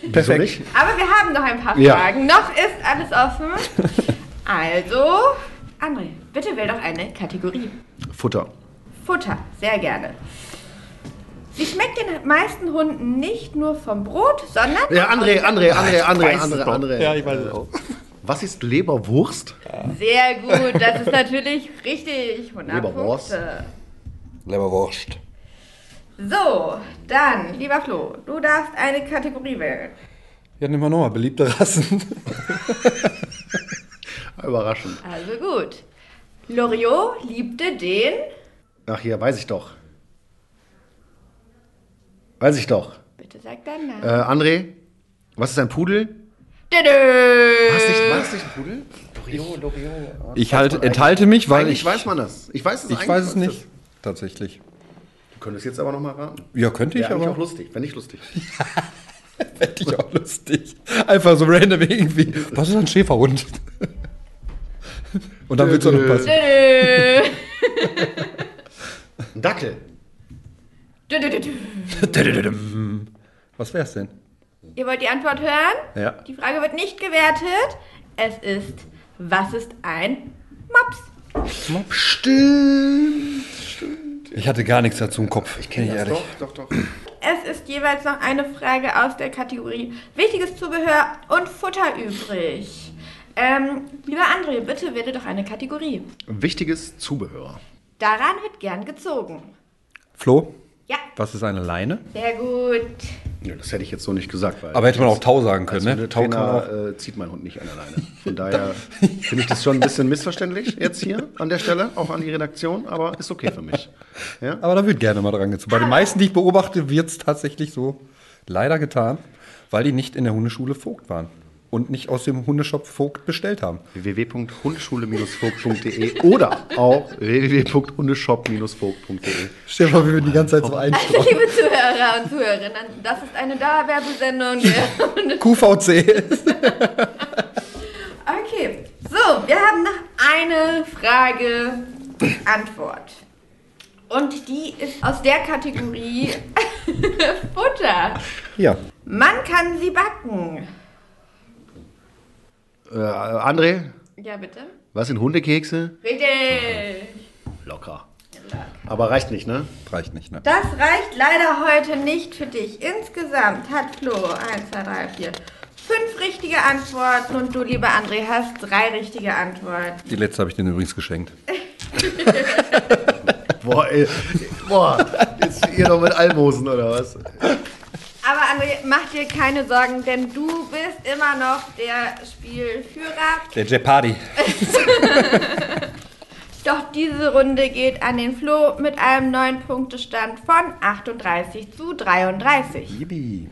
Wieso nicht? Aber wir haben noch ein paar Ja. Fragen. Noch ist alles offen. Also, André, bitte wähl doch eine Kategorie. Futter. Futter, sehr gerne. Sie schmeckt den meisten Hunden nicht nur vom Brot, sondern. Ja, André, André, André, André, André. André. Ja, ich weiß es auch. Was ist Leberwurst? Sehr gut, das ist natürlich richtig. 100 Leberwurst. Punkte. Leberwurst. So, dann, lieber Flo, du darfst eine Kategorie wählen. Ja, nehmen wir nochmal beliebte Rassen. Überraschend. Also gut. Loriot liebte den. Ach, hier, weiß ich doch. Weiß ich doch. Bitte sag deinen Äh, Namen. André, was ist ein Pudel? Dödö. War es nicht, war es nicht ein Pudel? Loriot, Loriot. Ich halt, enthalte mich, weil Eigentlich ich, weiß man das. Ich weiß es ich weiß es was nicht. das- Tatsächlich. Du könntest jetzt aber noch mal raten. Ja, könnte ich, Wäre eigentlich aber auch lustig, wenn nicht lustig. fände ich auch lustig. Einfach so random irgendwie. Was ist ein Schäferhund? Und dann wird es auch noch passen. Ein Dackel. Was wär's denn? Ihr wollt die Antwort hören? Ja. Die Frage wird nicht gewertet. Es ist, was ist ein Mops? Stimmt. Ich hatte gar nichts dazu im Kopf. Ich kenne ich ehrlich. Doch, doch, doch. Es ist jeweils noch eine Frage aus der Kategorie Wichtiges Zubehör und Futter übrig. Ähm, lieber André, bitte wähle doch eine Kategorie. Wichtiges Zubehör. Daran wird gern gezogen. Flo, Ja, was ist eine Leine? sehr gut. Ja, das hätte ich jetzt so nicht gesagt. Weil Aber hätte man auch Tau sagen können, als ne? Tau. Trainer äh, zieht mein Hund nicht an alleine. Von daher finde ich das schon ein bisschen missverständlich jetzt hier an der Stelle, auch an die Redaktion, aber ist okay für mich. Ja? Aber da wird gerne mal dran gezogen. Bei den meisten, die ich beobachte, wird es tatsächlich so leider getan, weil die nicht in der Hundeschule Vogt waren. Und nicht aus dem Hundeshop Vogt bestellt haben. www.hundeschule-vogt.de oder auch www.hundeshop-vogt.de. Stell dir vor, wir würden die ganze Zeit so einstellen. Liebe Zuhörer und Zuhörerinnen, das ist eine Dauerwerbesendung. der- QVC. okay, so, wir haben noch eine Frage, Antwort. Und die ist aus der Kategorie Futter. Ja. Man kann sie backen. Äh, André, Ja, bitte. was sind Hundekekse? Richtig. Locker. Aber reicht nicht, ne? Reicht nicht, ne? Das reicht leider heute nicht für dich. Insgesamt hat Flo 1, 2, 3, 4, 5 richtige Antworten und du, lieber André, hast drei richtige Antworten. Die letzte habe ich denen übrigens geschenkt. Boah, ey. Boah, jetzt ihr noch mit Almosen oder was? Aber André, mach dir keine Sorgen, denn du bist immer noch der Spielführer. Der Jeopardy. Doch diese Runde geht an den Flo mit einem neuen Punktestand von 38 zu 33. Yippie.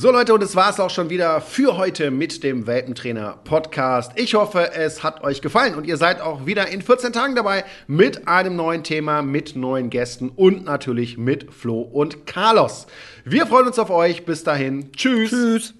So Leute, und es war es auch schon wieder für heute mit dem Welpentrainer Podcast. Ich hoffe, es hat euch gefallen und ihr seid auch wieder in 14 Tagen dabei mit einem neuen Thema, mit neuen Gästen und natürlich mit Flo und Carlos. Wir freuen uns auf euch. Bis dahin. Tschüss. Tschüss.